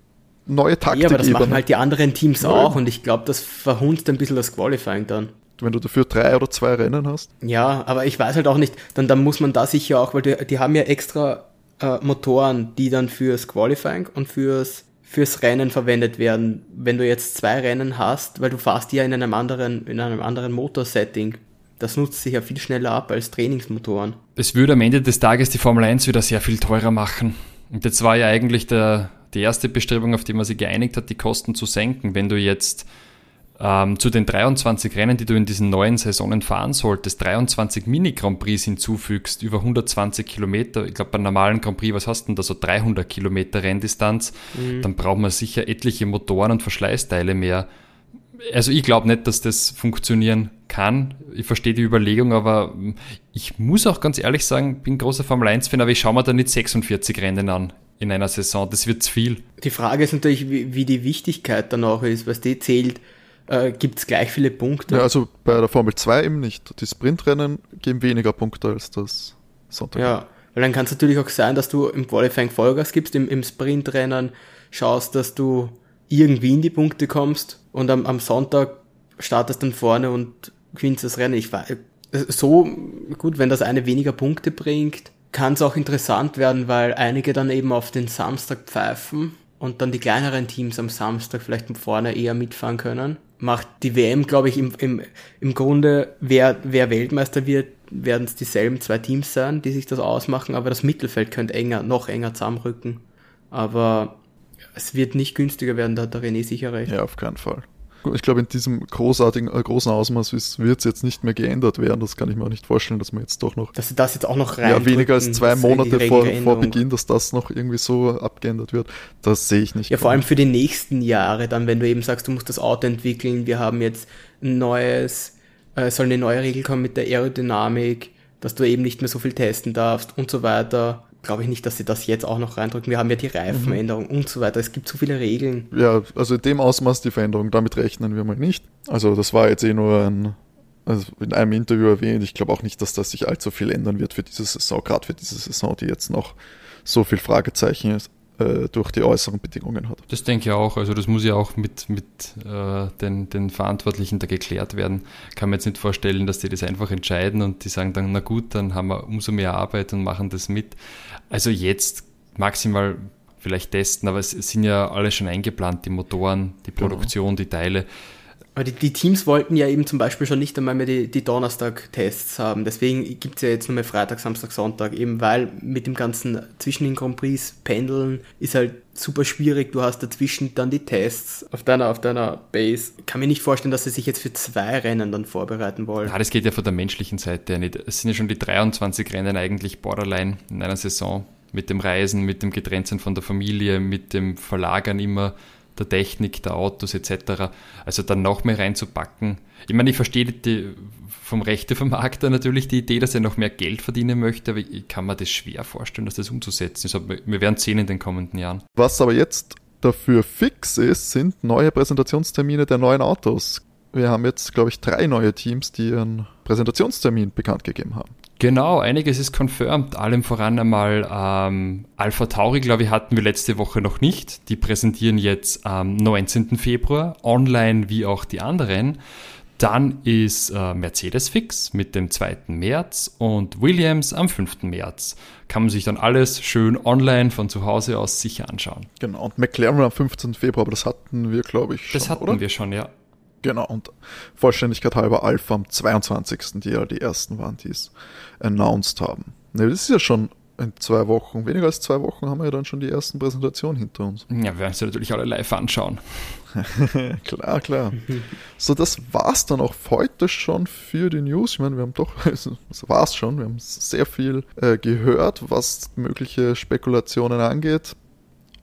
[SPEAKER 1] neue Taktik.
[SPEAKER 3] Ja, aber das eben. machen halt die anderen Teams ja. auch und ich glaube, das verhunzt ein bisschen das Qualifying dann.
[SPEAKER 1] Wenn du dafür drei oder zwei Rennen hast.
[SPEAKER 3] Ja, aber ich weiß halt auch nicht, dann, dann muss man da sicher auch, weil die, die haben ja extra äh, Motoren, die dann fürs Qualifying und fürs fürs Rennen verwendet werden, wenn du jetzt zwei Rennen hast, weil du fährst ja in einem anderen, in einem anderen Motorsetting. Das nutzt sich ja viel schneller ab als Trainingsmotoren.
[SPEAKER 2] Es würde am Ende des Tages die Formel 1 wieder sehr viel teurer machen. Und jetzt war ja eigentlich der, die erste Bestrebung, auf die man sich geeinigt hat, die Kosten zu senken. Wenn du jetzt ähm, zu den 23 Rennen, die du in diesen neuen Saisonen fahren solltest, 23 Mini-Grand Prix hinzufügst, über 120 Kilometer, ich glaube, beim normalen Grand Prix, was hast du denn da so 300 Kilometer Renndistanz, mhm. dann braucht man sicher etliche Motoren und Verschleißteile mehr. Also ich glaube nicht, dass das funktionieren kann. Ich verstehe die Überlegung, aber ich muss auch ganz ehrlich sagen, bin großer Formel 1-Fan, aber ich schaue mir da nicht 46 Rennen an in einer Saison. Das wird zu viel.
[SPEAKER 3] Die Frage ist natürlich, wie, wie die Wichtigkeit dann auch ist, was die zählt. Äh, Gibt es gleich viele Punkte?
[SPEAKER 1] Ja, also bei der Formel 2 eben nicht. Die Sprintrennen geben weniger Punkte als das
[SPEAKER 3] Sonntag. Ja, weil dann kann es natürlich auch sein, dass du im Qualifying Vollgas gibst, im, im Sprintrennen schaust, dass du irgendwie in die Punkte kommst und am, am Sonntag startest dann vorne und gewinnt das Rennen. Ich war so gut, wenn das eine weniger Punkte bringt, kann es auch interessant werden, weil einige dann eben auf den Samstag pfeifen und dann die kleineren Teams am Samstag vielleicht vorne eher mitfahren können. Macht die WM, glaube ich, im, im, im Grunde, wer, wer Weltmeister wird, werden es dieselben zwei Teams sein, die sich das ausmachen, aber das Mittelfeld könnte enger, noch enger zusammenrücken. Aber es wird nicht günstiger werden, da hat der René sicher recht.
[SPEAKER 1] Ja, auf keinen Fall. Ich glaube, in diesem großartigen, äh, großen Ausmaß wird es jetzt nicht mehr geändert werden. Das kann ich mir auch nicht vorstellen, dass man jetzt doch noch.
[SPEAKER 3] Dass sie das jetzt auch noch
[SPEAKER 1] rein. Ja, weniger als zwei Monate vor, vor Beginn, dass das noch irgendwie so abgeändert wird. Das sehe ich nicht.
[SPEAKER 3] Ja, vor allem für die nächsten Jahre, dann, wenn du eben sagst, du musst das Auto entwickeln, wir haben jetzt ein neues, äh, soll eine neue Regel kommen mit der Aerodynamik, dass du eben nicht mehr so viel testen darfst und so weiter glaube ich nicht, dass sie das jetzt auch noch reindrücken. Wir haben ja die Reifenänderung mhm. und so weiter. Es gibt so viele Regeln.
[SPEAKER 1] Ja, also in dem Ausmaß die Veränderung, damit rechnen wir mal nicht. Also das war jetzt eh nur ein, also in einem Interview erwähnt. Ich glaube auch nicht, dass das sich allzu viel ändern wird für diese Saison, gerade für diese Saison, die jetzt noch so viel Fragezeichen äh, durch die äußeren Bedingungen hat.
[SPEAKER 2] Das denke ich auch. Also das muss ja auch mit, mit äh, den, den Verantwortlichen da geklärt werden. Kann man jetzt nicht vorstellen, dass die das einfach entscheiden und die sagen dann, na gut, dann haben wir umso mehr Arbeit und machen das mit. Also jetzt maximal vielleicht testen, aber es sind ja alle schon eingeplant, die Motoren, die genau. Produktion, die Teile.
[SPEAKER 3] Aber die, die, Teams wollten ja eben zum Beispiel schon nicht einmal mehr die, die Donnerstag-Tests haben. Deswegen gibt es ja jetzt nur mehr Freitag, Samstag, Sonntag. Eben weil mit dem ganzen zwischen den Grand Prix pendeln ist halt super schwierig. Du hast dazwischen dann die Tests auf deiner, auf deiner Base. Ich kann mir nicht vorstellen, dass sie sich jetzt für zwei Rennen dann vorbereiten wollen.
[SPEAKER 2] Ja, das geht ja von der menschlichen Seite nicht. Es sind ja schon die 23 Rennen eigentlich borderline in einer Saison. Mit dem Reisen, mit dem Getrenntsein von der Familie, mit dem Verlagern immer der Technik, der Autos etc. Also dann noch mehr reinzupacken. Ich meine, ich verstehe die, vom Rechtevermarkter natürlich die Idee, dass er noch mehr Geld verdienen möchte, aber ich kann mir das schwer vorstellen, dass das umzusetzen ist. Wir werden sehen in den kommenden Jahren.
[SPEAKER 1] Was aber jetzt dafür fix ist, sind neue Präsentationstermine der neuen Autos. Wir haben jetzt, glaube ich, drei neue Teams, die ihren Präsentationstermin bekannt gegeben haben.
[SPEAKER 2] Genau, einiges ist confirmed. Allem voran einmal ähm, Alpha Tauri, glaube ich, hatten wir letzte Woche noch nicht. Die präsentieren jetzt am 19. Februar, online wie auch die anderen. Dann ist äh, Mercedes fix mit dem 2. März und Williams am 5. März. Kann man sich dann alles schön online von zu Hause aus sicher anschauen.
[SPEAKER 1] Genau, und McLaren am 15. Februar, aber das hatten wir, glaube ich,
[SPEAKER 2] schon. Das hatten oder? wir schon, ja.
[SPEAKER 1] Genau, und Vollständigkeit halber Alpha am 22., die ja die ersten waren, die es announced haben. Ne, das ist ja schon in zwei Wochen, weniger als zwei Wochen haben wir ja dann schon die ersten Präsentationen hinter uns.
[SPEAKER 2] Ja, wir werden sie natürlich alle live anschauen.
[SPEAKER 1] klar, klar. So, das war's dann auch heute schon für die News. Ich meine, wir haben doch, das war's schon, wir haben sehr viel äh, gehört, was mögliche Spekulationen angeht.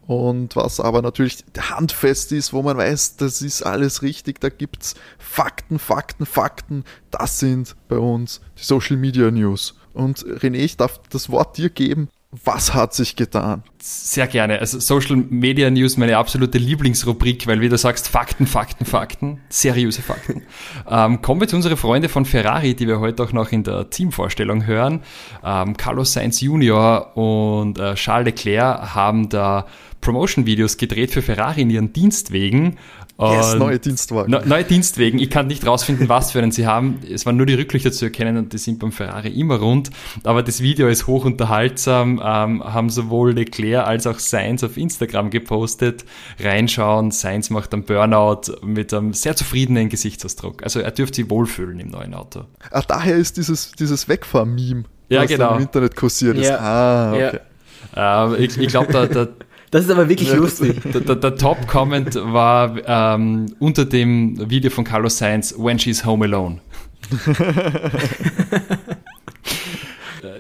[SPEAKER 1] Und was aber natürlich handfest ist, wo man weiß, das ist alles richtig, da gibt's Fakten, Fakten, Fakten. Das sind bei uns die Social Media News. Und René, ich darf das Wort dir geben. Was hat sich getan?
[SPEAKER 2] Sehr gerne. Also Social Media News, meine absolute Lieblingsrubrik, weil wie du sagst, Fakten, Fakten, Fakten, seriöse Fakten. ähm, kommen wir zu unseren Freunden von Ferrari, die wir heute auch noch in der Teamvorstellung hören. Ähm, Carlos Sainz Junior und äh, Charles Leclerc haben da Promotion-Videos gedreht für Ferrari in ihren Dienstwegen
[SPEAKER 1] Yes, neue Dienstwagen.
[SPEAKER 2] Ne, neue Dienstwagen. Ich kann nicht rausfinden, was für einen sie haben. Es waren nur die Rücklichter zu erkennen und die sind beim Ferrari immer rund. Aber das Video ist hoch unterhaltsam, ähm, haben sowohl Leclerc als auch Sainz auf Instagram gepostet. Reinschauen, Sainz macht einen Burnout mit einem sehr zufriedenen Gesichtsausdruck. Also er dürfte sich wohlfühlen im neuen Auto.
[SPEAKER 1] Ah, daher ist dieses, dieses Wegfahr-Meme,
[SPEAKER 2] ja, was genau.
[SPEAKER 1] im Internet kursiert
[SPEAKER 2] ja. ist. Ah, okay. Ja. Äh, ich, ich glaube, da, da
[SPEAKER 3] das ist aber wirklich lustig.
[SPEAKER 2] Der, der, der Top-Comment war ähm, unter dem Video von Carlos Sainz, When She's Home Alone.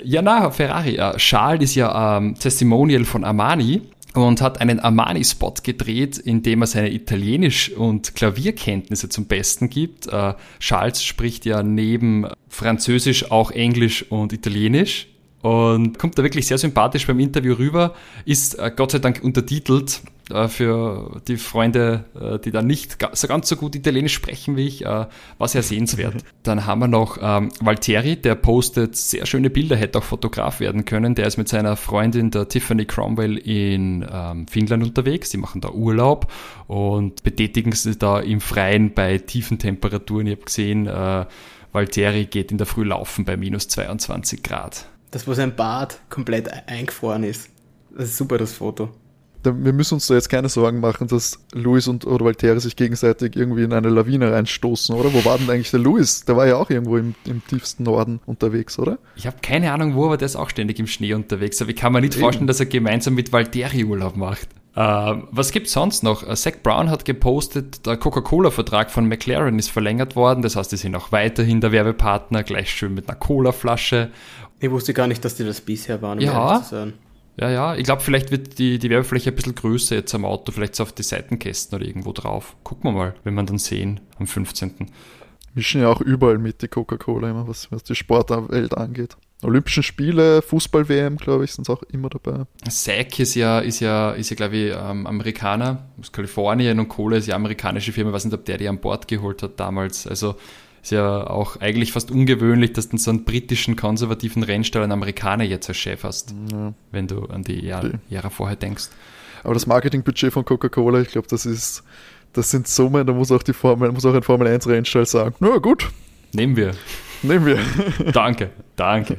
[SPEAKER 2] ja, na, Ferrari. Charles ist ja ähm, Testimonial von Armani und hat einen Armani-Spot gedreht, in dem er seine Italienisch- und Klavierkenntnisse zum Besten gibt. Äh, Charles spricht ja neben Französisch auch Englisch und Italienisch und kommt da wirklich sehr sympathisch beim Interview rüber, ist äh, Gott sei Dank untertitelt äh, für die Freunde, äh, die da nicht so ganz so gut Italienisch sprechen wie ich, äh, war sehr sehenswert. Dann haben wir noch ähm, Valtteri, der postet sehr schöne Bilder, hätte auch Fotograf werden können. Der ist mit seiner Freundin, der Tiffany Cromwell, in ähm, Finnland unterwegs. Die machen da Urlaub und betätigen sich da im Freien bei tiefen Temperaturen. Ich habe gesehen, äh, Valtteri geht in der Früh laufen bei minus 22 Grad.
[SPEAKER 3] Das, wo sein Bart komplett eingefroren ist. Das ist super, das Foto
[SPEAKER 1] wir müssen uns da jetzt keine Sorgen machen, dass Luis und oder Valtteri sich gegenseitig irgendwie in eine Lawine reinstoßen, oder? Wo war denn eigentlich der Luis? Der war ja auch irgendwo im, im tiefsten Norden unterwegs, oder?
[SPEAKER 2] Ich habe keine Ahnung, wo, aber der ist auch ständig im Schnee unterwegs. Aber ich kann mir nicht Eben. vorstellen, dass er gemeinsam mit Valtteri Urlaub macht. Uh, was gibt's sonst noch? Uh, Zach Brown hat gepostet, der Coca-Cola-Vertrag von McLaren ist verlängert worden. Das heißt, die sind auch weiterhin der Werbepartner, gleich schön mit einer Cola-Flasche.
[SPEAKER 3] Ich wusste gar nicht, dass die das bisher waren. Um
[SPEAKER 2] ja, ja, ja. Ich glaube, vielleicht wird die, die Werbefläche ein bisschen größer jetzt am Auto, vielleicht so auf die Seitenkästen oder irgendwo drauf. Gucken wir mal, wenn wir dann sehen am 15.
[SPEAKER 1] Mischen ja auch überall mit die Coca-Cola immer, was, was die Sportwelt angeht. Olympischen Spiele, Fußball-WM, glaube ich, sind auch immer dabei.
[SPEAKER 2] SAC ist ja, ist ja, ist ja glaube ich, ähm, Amerikaner aus Kalifornien und Cola ist ja amerikanische Firma. Ich weiß nicht, ob der die an Bord geholt hat damals. Also ist ja auch eigentlich fast ungewöhnlich, dass du so einen britischen konservativen Rennstall einen Amerikaner jetzt als Chef hast, ja. wenn du an die Jahre, Jahre vorher denkst.
[SPEAKER 1] Aber das Marketingbudget von Coca-Cola, ich glaube, das ist, das sind Summen, da muss auch die Formel, muss auch ein Formel 1 Rennstall sagen, na gut.
[SPEAKER 2] Nehmen wir.
[SPEAKER 1] Nehmen wir.
[SPEAKER 2] danke, danke.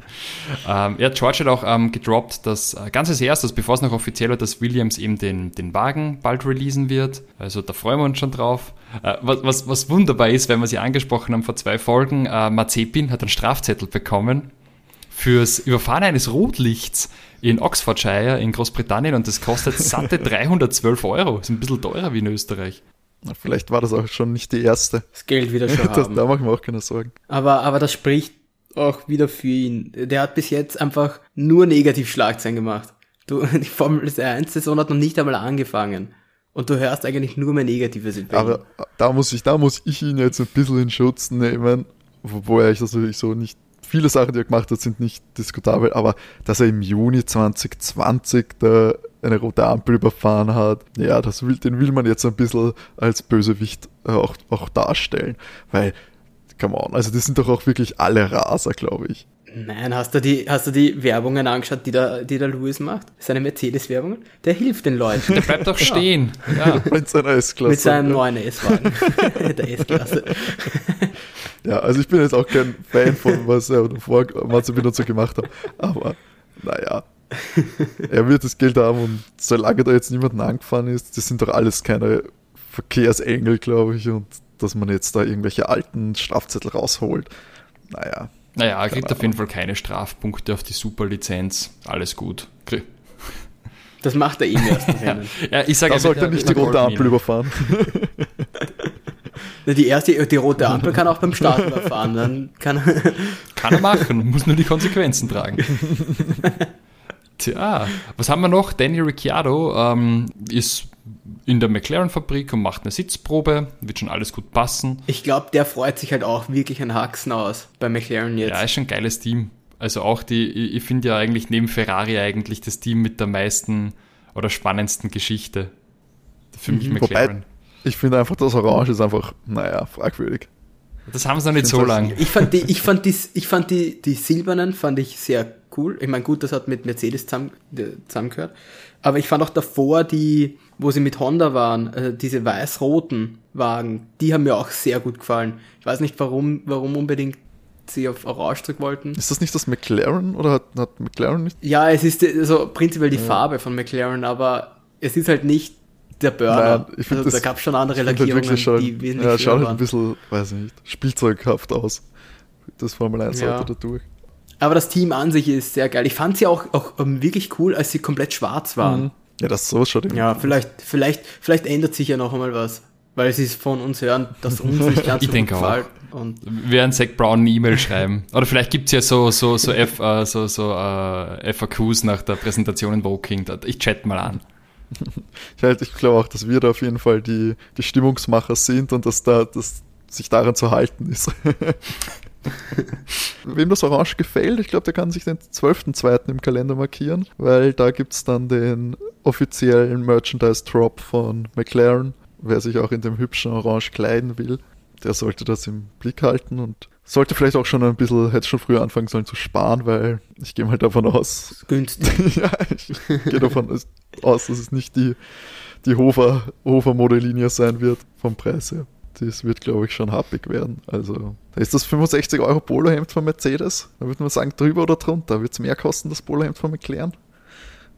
[SPEAKER 2] Ähm, ja, George hat auch ähm, gedroppt, dass äh, ganz als erstes, bevor es noch offiziell war, dass Williams eben den, den Wagen bald releasen wird. Also da freuen wir uns schon drauf. Äh, was, was, was wunderbar ist, wenn wir sie angesprochen haben vor zwei Folgen, äh, Mazepin hat einen Strafzettel bekommen fürs Überfahren eines Rotlichts in Oxfordshire in Großbritannien und das kostet satte 312 Euro. Ist ein bisschen teurer wie in Österreich.
[SPEAKER 1] Vielleicht war das auch schon nicht die erste.
[SPEAKER 3] Das Geld wieder schon das, haben.
[SPEAKER 1] Da machen wir auch keine Sorgen.
[SPEAKER 3] Aber, aber das spricht auch wieder für ihn. Der hat bis jetzt einfach nur Negativschlagzeilen gemacht. Du, die Formel 1 Saison hat noch nicht einmal angefangen. Und du hörst eigentlich nur mehr Negatives
[SPEAKER 1] in Aber da muss ich, da muss ich ihn jetzt ein bisschen in Schutz nehmen, wobei ich das natürlich so nicht viele Sachen, die er gemacht hat, sind nicht diskutabel, aber dass er im Juni 2020 da eine rote Ampel überfahren hat, ja, das will, den will man jetzt ein bisschen als Bösewicht äh, auch, auch darstellen, weil, come on, also das sind doch auch wirklich alle Raser, glaube ich.
[SPEAKER 3] Nein, hast du die, hast du die Werbungen angeschaut, die der, die der Lewis macht? Seine Mercedes-Werbungen? Der hilft den Leuten.
[SPEAKER 2] Der bleibt doch stehen. Ja.
[SPEAKER 1] Mit seiner S-Klasse.
[SPEAKER 3] Mit seinem neuen S-Wagen. der S-Klasse.
[SPEAKER 1] Ja, also ich bin jetzt auch kein Fan von, was er und so gemacht hat. Aber naja, er wird das Geld haben und solange da jetzt niemanden angefahren ist, das sind doch alles keine Verkehrsengel, glaube ich, und dass man jetzt da irgendwelche alten Strafzettel rausholt. Naja.
[SPEAKER 2] Naja, er kriegt auf jeden Fall keine Strafpunkte auf die Superlizenz. Alles gut.
[SPEAKER 3] Das macht er ihm erst.
[SPEAKER 2] ja, ja, ich sage,
[SPEAKER 1] da sollte er nicht die rote Ampel überfahren.
[SPEAKER 3] Die erste, die rote Ampel kann auch beim Start überfahren. Dann kann,
[SPEAKER 2] kann er machen, muss nur die Konsequenzen tragen. Tja, was haben wir noch? Danny Ricciardo ähm, ist in der McLaren-Fabrik und macht eine Sitzprobe. Wird schon alles gut passen.
[SPEAKER 3] Ich glaube, der freut sich halt auch wirklich ein Haxen aus bei McLaren jetzt.
[SPEAKER 2] Ja, ist schon ein geiles Team. Also auch die, ich, finde ja eigentlich neben Ferrari eigentlich das Team mit der meisten oder spannendsten Geschichte. Für mich mhm. McLaren.
[SPEAKER 1] Wobei, ich finde einfach, das Orange ist einfach, naja, fragwürdig.
[SPEAKER 2] Das haben sie noch nicht so lange.
[SPEAKER 3] Ich fand die, ich fand die, ich fand die, die silbernen fand ich sehr cool. Ich meine, gut, das hat mit Mercedes zusammen, zusammengehört. Aber ich fand auch davor die, wo sie mit Honda waren, äh, diese weiß-roten Wagen, die haben mir auch sehr gut gefallen. Ich weiß nicht, warum, warum unbedingt sie auf Orange zurück wollten.
[SPEAKER 1] Ist das nicht das McLaren oder hat, hat McLaren nicht?
[SPEAKER 3] Ja, es ist also prinzipiell die ja. Farbe von McLaren, aber es ist halt nicht der Burner. Nein, ich also, das, da gab es schon andere halt Lackierungen, halt
[SPEAKER 1] schon, die wesentlich Ja, schaut halt ein bisschen, weiß nicht, spielzeughaft aus. Das Formel 1 ja. Auto dadurch.
[SPEAKER 3] Aber das Team an sich ist sehr geil. Ich fand sie auch, auch um, wirklich cool, als sie komplett schwarz waren. Mhm.
[SPEAKER 1] Ja, das so schon.
[SPEAKER 3] Ja, vielleicht, vielleicht, vielleicht ändert sich ja noch einmal was. Weil sie es von uns hören, dass uns nicht ganz
[SPEAKER 2] ich so denke gefällt. Auch. Und wir werden Zack Brown eine E-Mail schreiben. Oder vielleicht gibt es ja so, so, so, F, uh, so, so uh, FAQs nach der Präsentation in Woking. Ich chat mal an.
[SPEAKER 1] ich, halt, ich glaube auch, dass wir da auf jeden Fall die, die Stimmungsmacher sind und dass da dass sich daran zu halten ist. Wem das Orange gefällt, ich glaube, der kann sich den 12.2. im Kalender markieren, weil da gibt es dann den offiziellen Merchandise-Drop von McLaren. Wer sich auch in dem hübschen Orange kleiden will, der sollte das im Blick halten und sollte vielleicht auch schon ein bisschen, hätte schon früher anfangen sollen zu sparen, weil ich gehe mal davon aus.
[SPEAKER 3] Günstig.
[SPEAKER 1] ja, ich gehe davon aus, dass es nicht die, die Hofer, Hofer Modellinie sein wird vom Preis her. Das wird, glaube ich, schon happig werden. Also, da ist das 65 Euro Polohemd von Mercedes. Da würde man sagen, drüber oder drunter. Wird es mehr kosten, das Polohemd von McLaren?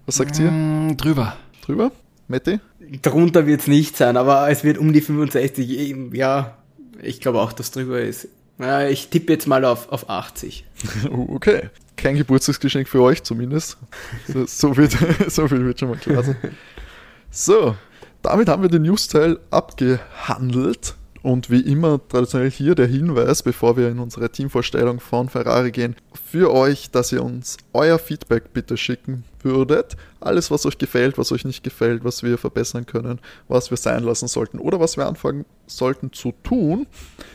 [SPEAKER 1] Was sagt ihr?
[SPEAKER 2] Mm, drüber.
[SPEAKER 1] Drüber? Metti?
[SPEAKER 3] Drunter wird es nicht sein, aber es wird um die 65. Ja, ich glaube auch, dass drüber ist. Ja, ich tippe jetzt mal auf, auf 80.
[SPEAKER 1] okay. Kein Geburtstagsgeschenk für euch zumindest. So, so, wird, so viel wird schon mal klar sein. So, damit haben wir den News-Teil abgehandelt. Und wie immer traditionell hier der Hinweis, bevor wir in unsere Teamvorstellung von Ferrari gehen, für euch, dass ihr uns euer Feedback bitte schicken würdet. Alles, was euch gefällt, was euch nicht gefällt, was wir verbessern können, was wir sein lassen sollten oder was wir anfangen sollten zu tun,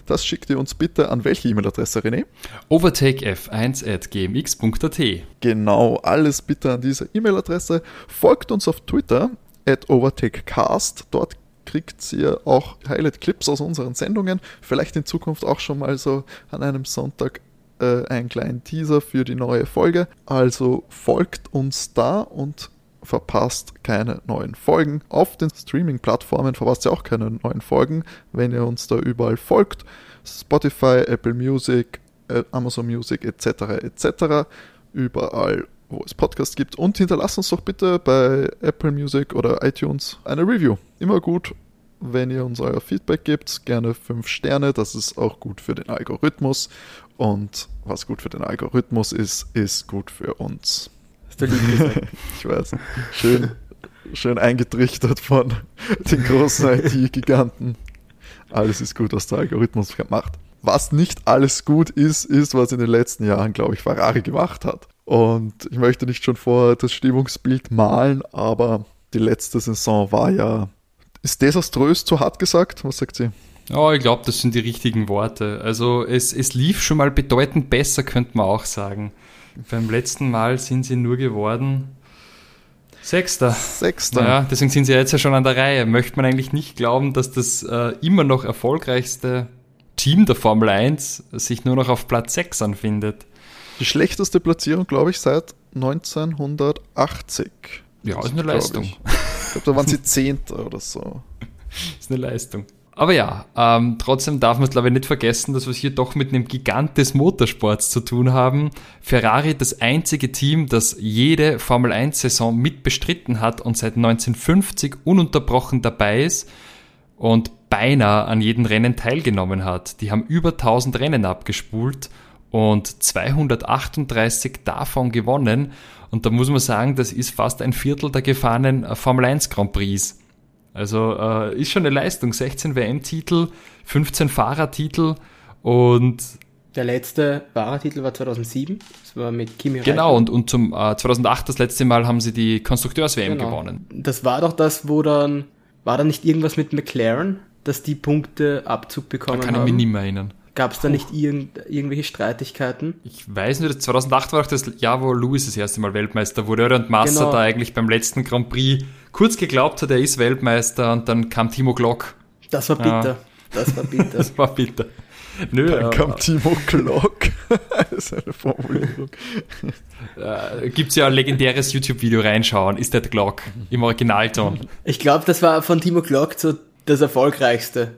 [SPEAKER 1] das schickt ihr uns bitte an welche E-Mail-Adresse, René?
[SPEAKER 2] overtakef1.gmx.at
[SPEAKER 1] Genau, alles bitte an diese E-Mail-Adresse. Folgt uns auf Twitter at overtakecast. Dort kriegt ihr auch Highlight-Clips aus unseren Sendungen. Vielleicht in Zukunft auch schon mal so an einem Sonntag äh, einen kleinen Teaser für die neue Folge. Also folgt uns da und verpasst keine neuen Folgen. Auf den Streaming-Plattformen verpasst ihr auch keine neuen Folgen, wenn ihr uns da überall folgt. Spotify, Apple Music, äh, Amazon Music etc. etc. Überall wo es Podcasts gibt. Und hinterlasst uns doch bitte bei Apple Music oder iTunes eine Review. Immer gut, wenn ihr uns euer Feedback gebt. Gerne 5 Sterne, das ist auch gut für den Algorithmus. Und was gut für den Algorithmus ist, ist gut für uns.
[SPEAKER 3] Hast du lieb gesagt.
[SPEAKER 1] ich weiß. Schön, schön eingetrichtert von den großen IT-Giganten. Alles ist gut, was der Algorithmus macht. Was nicht alles gut ist, ist, was in den letzten Jahren, glaube ich, Ferrari gemacht hat. Und ich möchte nicht schon vor das Stimmungsbild malen, aber die letzte Saison war ja. Ist desaströs zu hart gesagt? Was sagt sie?
[SPEAKER 2] Ja, ich glaube, das sind die richtigen Worte. Also es, es lief schon mal bedeutend besser, könnte man auch sagen. Beim letzten Mal sind sie nur geworden Sechster.
[SPEAKER 1] Sechster.
[SPEAKER 2] Ja, deswegen sind sie jetzt ja schon an der Reihe. Möchte man eigentlich nicht glauben, dass das äh, immer noch erfolgreichste Team der Formel 1 sich nur noch auf Platz 6 anfindet.
[SPEAKER 1] Die schlechteste Platzierung, glaube ich, seit 1980.
[SPEAKER 2] Ja, ist eine Leistung.
[SPEAKER 1] Ich, ich glaube, da waren sie Zehnter oder so.
[SPEAKER 2] ist eine Leistung. Aber ja, ähm, trotzdem darf man es, glaube ich, nicht vergessen, dass wir es hier doch mit einem Gigant des Motorsports zu tun haben. Ferrari, das einzige Team, das jede Formel 1-Saison mit bestritten hat und seit 1950 ununterbrochen dabei ist und beinahe an jedem Rennen teilgenommen hat. Die haben über 1000 Rennen abgespult und 238 davon gewonnen. Und da muss man sagen, das ist fast ein Viertel der gefahrenen Formel 1 Grand Prix. Also äh, ist schon eine Leistung. 16 WM-Titel, 15 Fahrertitel und
[SPEAKER 3] der letzte Fahrertitel war 2007. Das war mit Kimi
[SPEAKER 2] Genau, und, und zum äh, 2008 das letzte Mal haben sie die Konstrukteurs-WM genau. gewonnen.
[SPEAKER 3] Das war doch das, wo dann, war da nicht irgendwas mit McLaren, dass die Punkte Abzug bekommen haben? Da
[SPEAKER 2] kann ich mich nicht mehr erinnern.
[SPEAKER 3] Gab es da nicht irgend, irgendwelche Streitigkeiten?
[SPEAKER 2] Ich weiß nicht, 2008 war auch das Jahr, wo Lewis das erste Mal Weltmeister wurde, und Massa genau. da eigentlich beim letzten Grand Prix kurz geglaubt hat, er ist Weltmeister und dann kam Timo Glock.
[SPEAKER 3] Das war bitter. Ja. Das war bitter.
[SPEAKER 2] das war bitter.
[SPEAKER 1] Nö, dann kam Timo Glock. das ist eine Formulierung.
[SPEAKER 2] Äh, Gibt es ja ein legendäres YouTube-Video reinschauen, ist der Glock im Originalton.
[SPEAKER 3] Ich glaube, das war von Timo Glock so das erfolgreichste.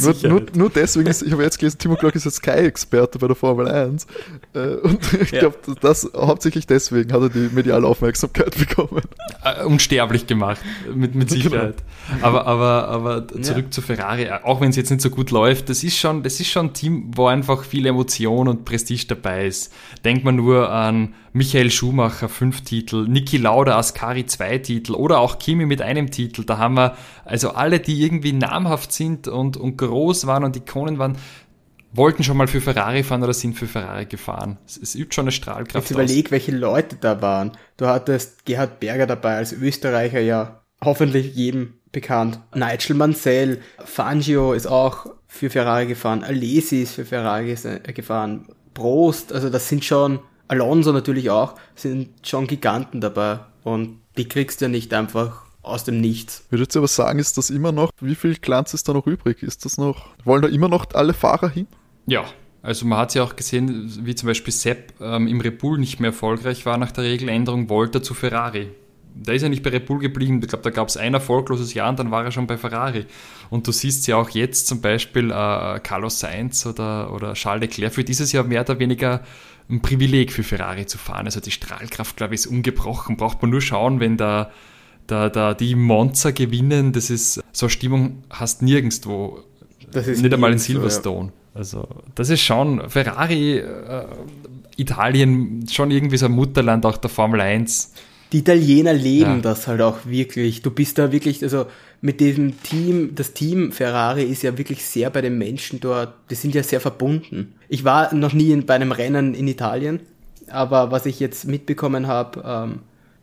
[SPEAKER 1] Nur, nur, nur, deswegen ist, ich habe jetzt gelesen, Timo Glock ist jetzt Sky-Experte bei der Formel 1. Äh, und ich ja. glaube, das hauptsächlich deswegen hat er die mediale Aufmerksamkeit bekommen.
[SPEAKER 2] Äh, unsterblich gemacht, mit, mit genau. Sicherheit. Genau. Aber, aber, aber zurück ja. zu Ferrari, auch wenn es jetzt nicht so gut läuft, das ist schon, das ist schon ein Team, wo einfach viel Emotion und Prestige dabei ist. Denkt man nur an Michael Schumacher, fünf Titel, Niki Lauda, Ascari, zwei Titel oder auch Kimi mit einem Titel. Da haben wir also alle, die irgendwie namhaft sind und, und groß waren und Ikonen waren, wollten schon mal für Ferrari fahren oder sind für Ferrari gefahren. Es, es übt schon eine Strahlkraft
[SPEAKER 3] Jetzt überleg, aus. welche Leute da waren. Du hattest Gerhard Berger dabei als Österreicher, ja hoffentlich jedem bekannt. Nigel Mansell, Fangio ist auch für Ferrari gefahren, Alesi ist für Ferrari äh, gefahren, Prost, also das sind schon Alonso natürlich auch, sind schon Giganten dabei und die kriegst du ja nicht einfach aus dem Nichts.
[SPEAKER 1] Würdest du aber sagen, ist das immer noch, wie viel Glanz ist da noch übrig? Ist das noch, wollen da immer noch alle Fahrer hin?
[SPEAKER 2] Ja, also man hat ja auch gesehen, wie zum Beispiel Sepp ähm, im Red Bull nicht mehr erfolgreich war nach der Regeländerung, wollte er zu Ferrari. der ist ja nicht bei Red Bull geblieben. Ich glaube, da gab es ein erfolgloses Jahr und dann war er schon bei Ferrari. Und du siehst ja auch jetzt zum Beispiel äh, Carlos Sainz oder, oder Charles Leclerc für dieses Jahr mehr oder weniger ein Privileg für Ferrari zu fahren. Also die Strahlkraft, glaube ich, ist ungebrochen. Braucht man nur schauen, wenn da, da, da die Monster gewinnen. Das ist, so eine Stimmung hast nirgendwo.
[SPEAKER 3] Das ist
[SPEAKER 2] nicht einmal in
[SPEAKER 3] nirgendwo, ja.
[SPEAKER 2] Silverstone. Also, das ist schon Ferrari, äh, Italien, schon irgendwie so ein Mutterland auch der Formel 1.
[SPEAKER 3] Die Italiener leben
[SPEAKER 2] Ja.
[SPEAKER 3] das halt auch wirklich. Du bist da wirklich, also mit diesem Team, das Team Ferrari ist ja wirklich sehr bei den Menschen dort, die sind ja sehr verbunden. Ich war noch nie in, bei einem Rennen in Italien, aber was ich jetzt mitbekommen habe, ähm,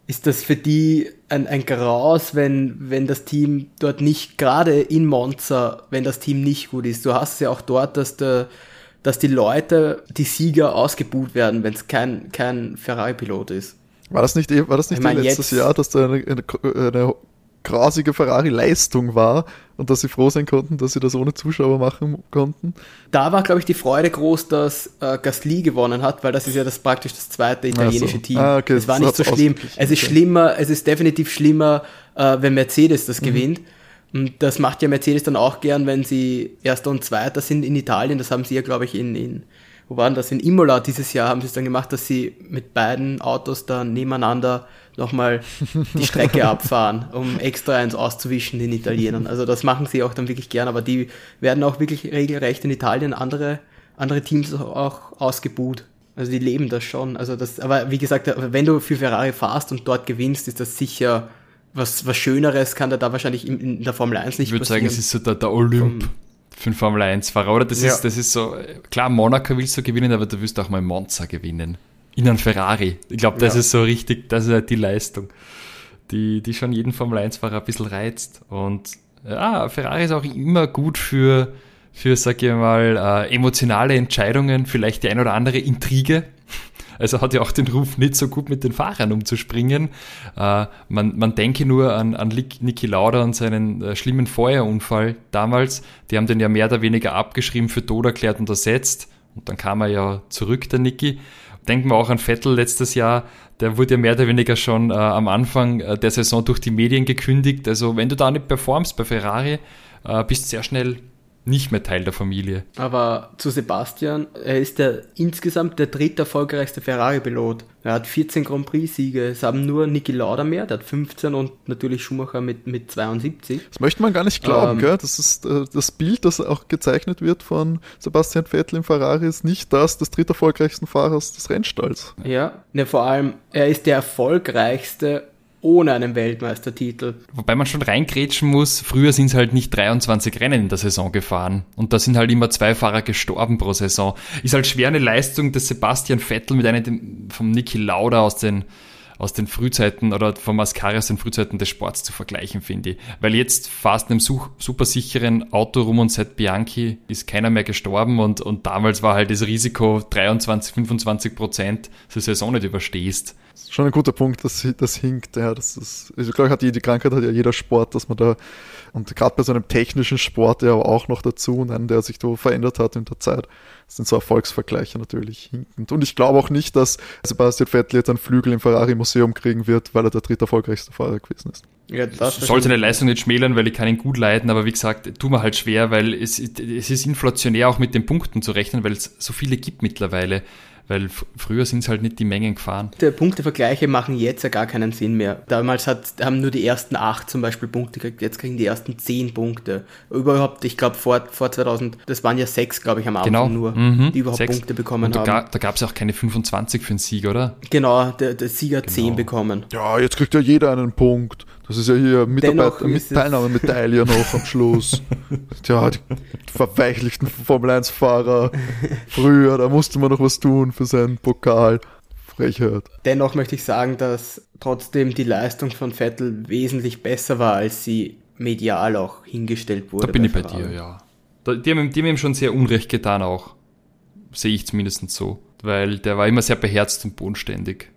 [SPEAKER 3] ist das für die ein, ein Graus, wenn, wenn das Team dort nicht, gerade in Monza, wenn das Team nicht gut ist. Du hast ja auch dort, dass der, dass die Leute, die Sieger ausgebuht werden, wenn es kein, kein Ferrari-Pilot ist.
[SPEAKER 1] War das nicht, eh- war das nicht
[SPEAKER 3] Ich mein,
[SPEAKER 1] letztes
[SPEAKER 3] jetzt-
[SPEAKER 1] Jahr, dass da eine, eine, eine grausige Ferrari-Leistung war und dass sie froh sein konnten, dass sie das ohne Zuschauer machen konnten?
[SPEAKER 3] Da war, glaube ich, die Freude groß, dass äh, Gasly gewonnen hat, weil das ist ja das praktisch das zweite italienische
[SPEAKER 1] so.
[SPEAKER 3] Team.
[SPEAKER 1] Ah, okay,
[SPEAKER 3] es war
[SPEAKER 1] das
[SPEAKER 3] nicht so schlimm. Es ist schlimmer, es ist definitiv schlimmer, äh, wenn Mercedes
[SPEAKER 1] Mhm.
[SPEAKER 3] das gewinnt. Und das macht ja Mercedes dann auch gern, wenn sie Erster und Zweiter sind in Italien. Das haben sie ja, glaube ich, in, in wo waren das? In Imola dieses Jahr haben sie es dann gemacht, dass sie mit beiden Autos dann nebeneinander nochmal die Strecke abfahren, um extra eins auszuwischen den Italienern. Also das machen sie auch dann wirklich gern, aber die werden auch wirklich regelrecht in Italien andere, andere Teams auch ausgebuht. Also die leben das schon. Also das, aber wie gesagt, wenn du für Ferrari fahrst und dort gewinnst, ist das sicher was, was Schöneres kann da, da wahrscheinlich in, in der Formel 1 nicht
[SPEAKER 2] Ich würde
[SPEAKER 3] passieren.
[SPEAKER 2] sagen, es ist so der, der Olymp für einen Formel 1-Fahrer, oder? Das,
[SPEAKER 3] Ja.
[SPEAKER 2] ist, das ist so, klar, Monaco willst du gewinnen, aber du willst auch mal Monza gewinnen. In einem Ferrari. Ich glaube, das
[SPEAKER 3] Ja.
[SPEAKER 2] ist so richtig, das ist halt die Leistung, die, die schon jeden Formel 1-Fahrer ein bisschen reizt. Und ja, Ferrari ist auch immer gut für, für sag ich mal, äh, emotionale Entscheidungen, vielleicht die ein oder andere Intrige. Also hat ja auch den Ruf, nicht so gut mit den Fahrern umzuspringen. Äh, man, man denke nur an, an Niki Lauda und seinen äh, schlimmen Feuerunfall damals. Die haben den ja mehr oder weniger abgeschrieben, für tot erklärt und ersetzt. Und dann kam er ja zurück, der Niki. Denken wir auch an Vettel letztes Jahr. Der wurde ja mehr oder weniger schon äh, am Anfang äh, der Saison durch die Medien gekündigt. Also wenn du da nicht performst bei Ferrari, äh, bist du sehr schnell nicht mehr Teil der Familie.
[SPEAKER 3] Aber zu Sebastian, er ist der insgesamt der dritt erfolgreichste Ferrari-Pilot. Er hat 14 Grand Prix-Siege. Es haben nur Niki Lauda mehr, der hat 15 und natürlich Schumacher mit, mit 72.
[SPEAKER 1] Das möchte man gar nicht glauben,
[SPEAKER 3] Ähm.
[SPEAKER 1] gell? Das ist äh, das Bild, das auch gezeichnet wird von Sebastian Vettel im Ferrari, ist nicht das des dritterfolgreichsten Fahrers des Rennstalls.
[SPEAKER 3] Ja, ne, vor allem, er ist der erfolgreichste ohne einen Weltmeistertitel.
[SPEAKER 2] Wobei man schon reingrätschen muss, früher sind es halt nicht 23 Rennen in der Saison gefahren. Und da sind halt immer zwei Fahrer gestorben pro Saison. Ist halt schwer eine Leistung des Sebastian Vettel mit einem vom Niki Lauda aus den, aus den Frühzeiten oder vom Mascari aus den Frühzeiten des Sports zu vergleichen, finde ich. Weil jetzt fast in einem such- super sicheren Auto rum und seit Bianchi ist keiner mehr gestorben und, und damals war halt das Risiko 23, 25 Prozent, dass du die Saison nicht überstehst.
[SPEAKER 1] Schon ein guter Punkt, dass das hinkt. Ja, das ist, also ich glaube, hat die, die Krankheit hat ja jeder Sport, dass man da, und gerade bei so einem technischen Sport ja auch noch dazu und einen, der sich so verändert hat in der Zeit, sind so Erfolgsvergleiche natürlich hinkend. Und ich glaube auch nicht, dass Sebastian Vettel jetzt einen Flügel im Ferrari-Museum kriegen wird, weil er der dritterfolgreichste Fahrer gewesen ist.
[SPEAKER 3] Ja, das
[SPEAKER 2] soll seine Leistung nicht schmälern, weil ich kann ihn gut leiden, aber wie gesagt, tut mir halt schwer, weil es, es ist inflationär auch mit den Punkten zu rechnen, weil es so viele gibt mittlerweile. Weil früher sind es halt nicht die Mengen gefahren.
[SPEAKER 3] Die Punktevergleiche machen jetzt ja gar keinen Sinn mehr. Damals hat, haben nur die ersten acht zum Beispiel Punkte gekriegt, jetzt kriegen die ersten zehn Punkte. Überhaupt, ich glaube vor, vor 2000, das waren ja sechs, glaube ich, am Anfang
[SPEAKER 2] Genau.
[SPEAKER 3] nur,
[SPEAKER 2] Mhm.
[SPEAKER 3] die überhaupt
[SPEAKER 2] Sechs.
[SPEAKER 3] Punkte bekommen
[SPEAKER 2] Und da,
[SPEAKER 3] haben.
[SPEAKER 2] ga, da gab es auch keine 25 für einen Sieg, oder?
[SPEAKER 3] Genau, der, der Sieger hat zehn bekommen.
[SPEAKER 1] Ja, jetzt kriegt ja jeder einen Punkt. Das ist ja hier Mitarbeiter mit Teilnahmemedaille noch am Schluss. Tja, die verweichlichten Formel 1-Fahrer früher, da musste man noch was tun für seinen Pokal. Frechheit.
[SPEAKER 3] Dennoch möchte ich sagen, dass trotzdem die Leistung von Vettel wesentlich besser war, als sie medial auch hingestellt wurde.
[SPEAKER 2] Da bin ich bei dir, ja. Die, haben, ihm- die haben ihm schon sehr Unrecht getan auch. Sehe ich zumindest so. Weil der war immer sehr beherzt und bodenständig.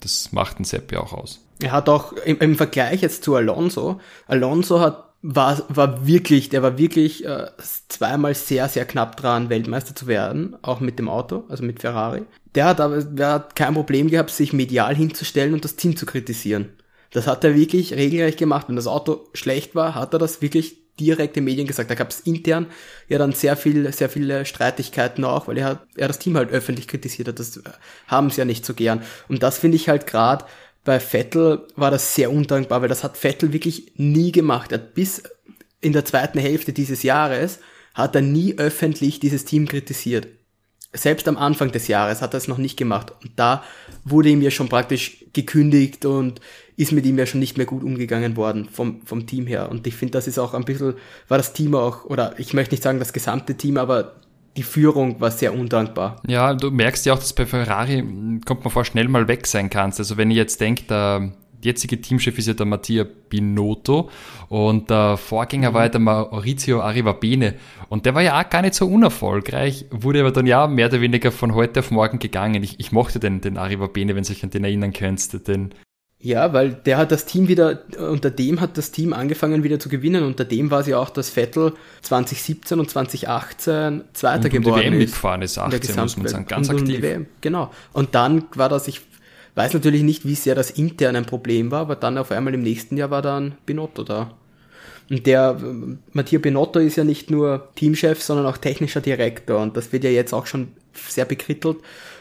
[SPEAKER 2] Das macht den Sepp ja auch aus.
[SPEAKER 3] Er hat auch im, im Vergleich jetzt zu Alonso, Alonso hat war, war wirklich, der war wirklich äh, zweimal sehr, sehr knapp dran, Weltmeister zu werden, auch mit dem Auto, also mit Ferrari. Der hat aber der hat kein Problem gehabt, sich medial hinzustellen und das Team zu kritisieren. Das hat er wirklich regelrecht gemacht. Wenn das Auto schlecht war, hat er das wirklich direkt in Medien gesagt. Da gab es intern ja dann sehr viel, sehr viele Streitigkeiten auch, weil er, er das Team halt öffentlich kritisiert hat. Das haben sie ja nicht so gern. Und das finde ich halt gerade bei Vettel war das sehr undankbar, weil das hat Vettel wirklich nie gemacht. Er hat bis in der zweiten Hälfte dieses Jahres hat er nie öffentlich dieses Team kritisiert. Selbst am Anfang des Jahres hat er es noch nicht gemacht. Und da wurde ihm ja schon praktisch gekündigt und ist mit ihm ja schon nicht mehr gut umgegangen worden vom, vom Team her. Und ich finde, das ist auch ein bisschen, war das Team auch, oder ich möchte nicht sagen das gesamte Team, aber die Führung war sehr undankbar.
[SPEAKER 2] Ja, du merkst ja auch, dass bei Ferrari, kommt man vor, schnell mal weg sein kannst. Also wenn ich jetzt denke, der jetzige Teamchef ist ja der Mattia Binotto und der Vorgänger mhm. war ja der Maurizio Arrivabene und der war ja auch gar nicht so unerfolgreich, wurde aber dann ja mehr oder weniger von heute auf morgen gegangen. Ich, ich mochte den, den Arrivabene, wenn du dich an den erinnern könntest, den
[SPEAKER 3] ja, weil der hat das Team wieder, unter dem hat das Team angefangen wieder zu gewinnen. Unter dem war es ja auch, dass Vettel 2017 und 2018 Zweiter und geworden die WM ist.
[SPEAKER 2] mitgefahren ist, 18, muss man sagen, ganz und aktiv. WM,
[SPEAKER 3] genau. Und dann war das, ich weiß natürlich nicht, wie sehr das intern ein Problem war, aber dann auf einmal im nächsten Jahr war dann Binotto da. Und der, Mattia Binotto ist ja nicht nur Teamchef, sondern auch technischer Direktor und das wird ja jetzt auch schon sehr bekrittelt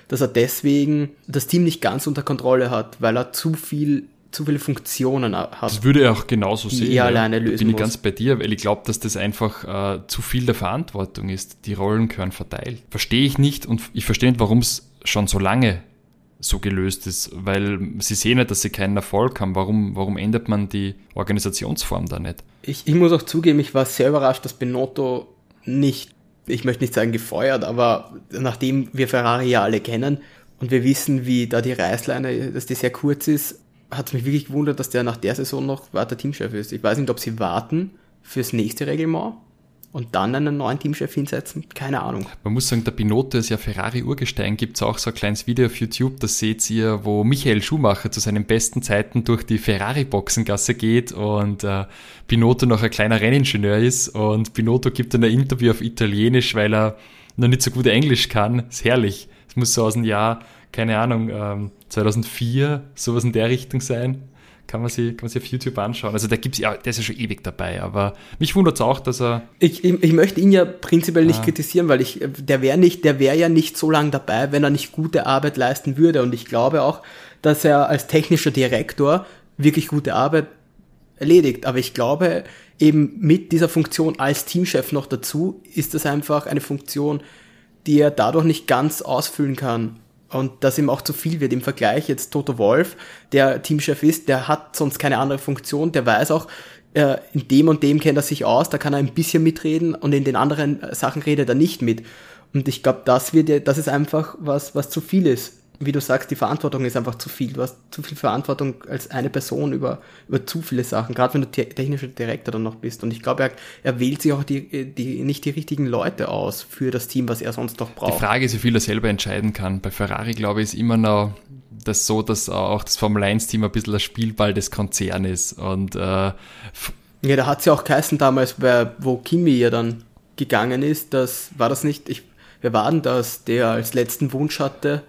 [SPEAKER 3] dass er deswegen das Team nicht ganz unter Kontrolle hat, weil er zu viel zu viele Funktionen hat.
[SPEAKER 2] Das würde er auch genauso sehen.
[SPEAKER 3] Er alleine lösen
[SPEAKER 2] Bin
[SPEAKER 3] ich
[SPEAKER 2] muss. ganz bei dir, weil ich glaube, dass das einfach äh, zu viel der Verantwortung ist. Die Rollen gehören verteilt. Verstehe ich nicht und ich verstehe nicht, warum es schon so lange so gelöst ist, weil sie sehen ja, dass sie keinen Erfolg haben. Warum, warum ändert man die Organisationsform da nicht?
[SPEAKER 3] Ich, ich muss auch zugeben, ich war sehr überrascht, dass Benotto nicht ich möchte nicht sagen gefeuert, aber nachdem wir Ferrari ja alle kennen und wir wissen, wie da die Reißleine, dass die sehr kurz ist, hat es mich wirklich gewundert, dass der nach der Saison noch weiter Teamchef ist. Ich weiß nicht, ob sie warten fürs nächste Reglement und dann einen neuen Teamchef hinsetzen? Keine Ahnung.
[SPEAKER 2] Man muss sagen, der Pinotto ist ja Ferrari-Urgestein. Gibt es auch so ein kleines Video auf YouTube, das seht ihr, wo Michael Schumacher zu seinen besten Zeiten durch die Ferrari-Boxengasse geht und äh, Pinotto noch ein kleiner Renningenieur ist und Pinotto gibt dann ein Interview auf Italienisch, weil er noch nicht so gut Englisch kann. ist herrlich. Es muss so aus dem Jahr, keine Ahnung, ähm, 2004, sowas in der Richtung sein kann man sich, kann man sich auf YouTube anschauen. Also der gibt's ja, der ist ja schon ewig dabei, aber mich wundert es auch, dass er.
[SPEAKER 3] Ich, ich, ich, möchte ihn ja prinzipiell nicht ah. kritisieren, weil ich, der wäre nicht, der wäre ja nicht so lange dabei, wenn er nicht gute Arbeit leisten würde. Und ich glaube auch, dass er als technischer Direktor wirklich gute Arbeit erledigt. Aber ich glaube, eben mit dieser Funktion als Teamchef noch dazu, ist das einfach eine Funktion, die er dadurch nicht ganz ausfüllen kann und dass ihm auch zu viel wird im Vergleich. Jetzt Toto Wolf, der Teamchef ist, der hat sonst keine andere Funktion, der weiß auch, äh, in dem und dem kennt er sich aus, da kann er ein bisschen mitreden und in den anderen Sachen redet er nicht mit. Und ich glaube, das wird, das ist einfach was, was zu viel ist wie du sagst, die Verantwortung ist einfach zu viel. Du hast zu viel Verantwortung als eine Person über, über zu viele Sachen, gerade wenn du technischer Direktor dann noch bist. Und ich glaube, er, er wählt sich auch die, die, nicht die richtigen Leute aus für das Team, was er sonst doch braucht.
[SPEAKER 2] Die Frage ist, wie viel er selber entscheiden kann. Bei Ferrari, glaube ich, ist immer noch das so, dass auch das Formel 1-Team ein bisschen das Spielball des Konzerns ist. Und, äh, ja,
[SPEAKER 3] da hat es ja auch geheißen damals, bei, wo Kimi ja dann gegangen ist, das war das nicht, ich, wer war denn das, der als letzten Wunsch hatte,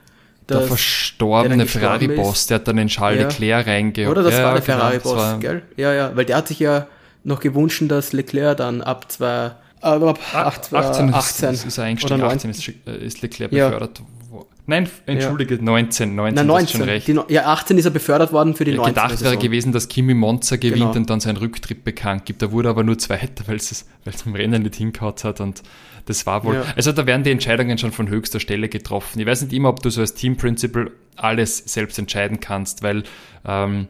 [SPEAKER 2] der verstorbene Ferrari-Boss, der hat dann den Charles ja. Leclerc reingeholt.
[SPEAKER 3] Oder das ja, war der genau, Ferrari-Boss, gell? Ja, ja, weil der hat sich ja noch gewünscht, dass Leclerc dann ab zwei, äh, ab 18, 18, 18 ist, ist er eingestiegen, 18 ist, äh, ist Leclerc befördert
[SPEAKER 2] Nein, entschuldige, ja. 19, 19,
[SPEAKER 3] Nein, 19 schon recht. Die, ja, 18 ist er befördert worden für die ja, 19.
[SPEAKER 2] Gedacht wäre gewesen, dass Kimi Monza gewinnt genau. und dann seinen Rücktritt bekannt gibt. Da wurde aber nur Zweiter, weil es im Rennen nicht hingehauen hat und das war wohl, ja. also da werden die Entscheidungen schon von höchster Stelle getroffen. Ich weiß nicht immer, ob du so als Team Principal alles selbst entscheiden kannst, weil ähm,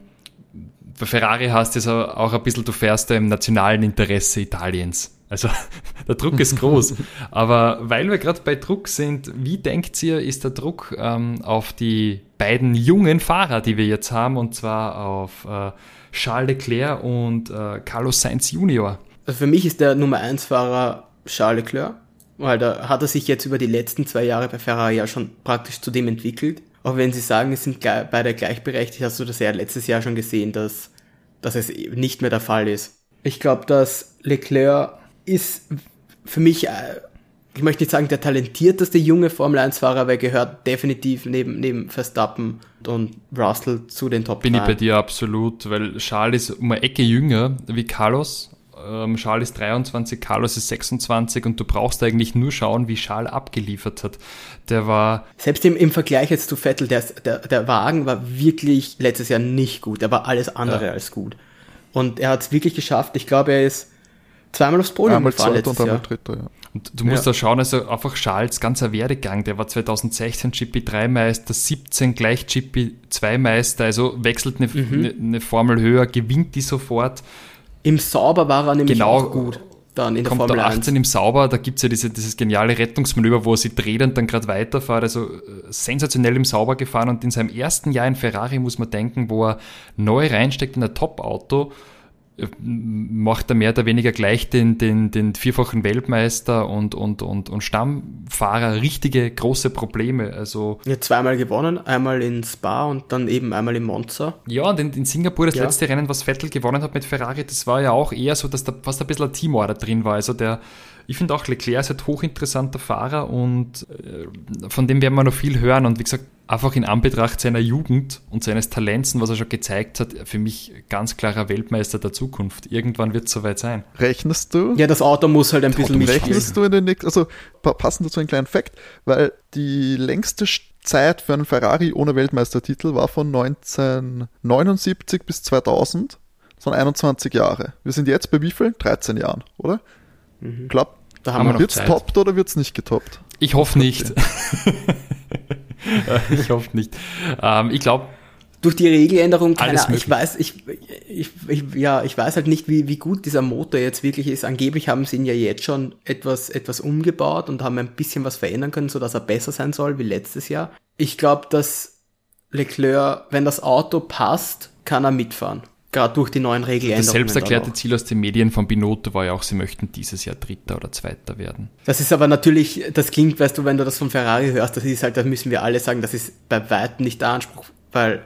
[SPEAKER 2] bei Ferrari hast du es auch ein bisschen, du fährst da im nationalen Interesse Italiens. Also der Druck ist groß. Aber weil wir gerade bei Druck sind, wie denkt ihr, ist der Druck ähm, auf die beiden jungen Fahrer, die wir jetzt haben, und zwar auf äh, Charles Leclerc und äh, Carlos Sainz Junior?
[SPEAKER 3] Also für mich ist der Nummer 1 Fahrer Charles Leclerc weil da hat er sich jetzt über die letzten zwei Jahre bei Ferrari ja schon praktisch zu dem entwickelt. Auch wenn sie sagen, es sind beide gleichberechtigt, hast du das ja letztes Jahr schon gesehen, dass, dass es nicht mehr der Fall ist. Ich glaube, dass Leclerc ist für mich äh, ich möchte nicht sagen, der talentierteste junge Formel 1-Fahrer, aber er gehört definitiv neben, neben Verstappen und Russell zu den Top
[SPEAKER 2] Bin ich bei dir absolut, weil Charles ist um eine Ecke jünger wie Carlos. Ähm, Charles ist 23, Carlos ist 26 und du brauchst eigentlich nur schauen, wie Charles abgeliefert hat. Der war.
[SPEAKER 3] Selbst im, im Vergleich jetzt zu Vettel, der, der, der Wagen war wirklich letztes Jahr nicht gut. Er war alles andere ja. als gut. Und er hat es wirklich geschafft. Ich glaube, er ist zweimal aufs Podium
[SPEAKER 1] einmal gefahren letztes und einmal Dritter, ja.
[SPEAKER 2] Und du musst ja. da schauen, also einfach Charles ganzer Werdegang, der war 2016 GP3-Meister, 17 gleich GP2-Meister, also wechselt eine, mhm. eine, eine, Formel höher, gewinnt die sofort.
[SPEAKER 3] Im Sauber war er nämlich genau, auch gut. Dann in der
[SPEAKER 2] kommt Formel 18 1. im Sauber, da gibt es ja diese, dieses geniale Rettungsmanöver, wo er sie dreht und dann gerade weiterfährt. Also äh, sensationell im Sauber gefahren und in seinem ersten Jahr in Ferrari muss man denken, wo er neu reinsteckt in ein Top-Auto macht er mehr oder weniger gleich den, den, den vierfachen Weltmeister und, und, und, und Stammfahrer richtige große Probleme. Also
[SPEAKER 3] ja, zweimal gewonnen, einmal in Spa und dann eben einmal in Monza.
[SPEAKER 2] Ja, und in, in Singapur das ja. letzte Rennen, was Vettel gewonnen hat mit Ferrari, das war ja auch eher so, dass da fast ein bisschen ein Teamorder drin war. Also der ich finde auch Leclerc ist ein hochinteressanter Fahrer und äh, von dem werden wir noch viel hören. Und wie gesagt, einfach in Anbetracht seiner Jugend und seines Talents und was er schon gezeigt hat, für mich ganz klarer Weltmeister der Zukunft. Irgendwann wird es soweit sein.
[SPEAKER 1] Rechnest du?
[SPEAKER 3] Ja, das Auto muss halt ein bisschen
[SPEAKER 1] mitspielen. Rechnest du in den nächsten, also passend dazu einen kleinen Fakt, weil die längste Zeit für einen Ferrari ohne Weltmeistertitel war von 1979 bis 2000. Das waren 21 Jahre. Wir sind jetzt bei wie viel? 13 Jahren, oder? Mhm. Klappt
[SPEAKER 3] da haben wir
[SPEAKER 1] Wird es toppt oder wird es nicht getoppt?
[SPEAKER 2] Ich hoffe nicht. ich hoffe nicht. Ähm, ich glaube,
[SPEAKER 3] durch die Regeländerung, keine Ahnung, ich weiß, ich, ich, ich, ja, ich weiß halt nicht, wie, wie gut dieser Motor jetzt wirklich ist. Angeblich haben sie ihn ja jetzt schon etwas, etwas umgebaut und haben ein bisschen was verändern können, so dass er besser sein soll wie letztes Jahr. Ich glaube, dass Leclerc, wenn das Auto passt, kann er mitfahren gerade durch die neuen Regeländerungen.
[SPEAKER 2] Das selbst erklärte Ziel aus den Medien von Binotto war ja auch, sie möchten dieses Jahr Dritter oder Zweiter werden.
[SPEAKER 3] Das ist aber natürlich, das klingt, weißt du, wenn du das von Ferrari hörst, das ist halt, das müssen wir alle sagen, das ist bei weitem nicht der Anspruch, weil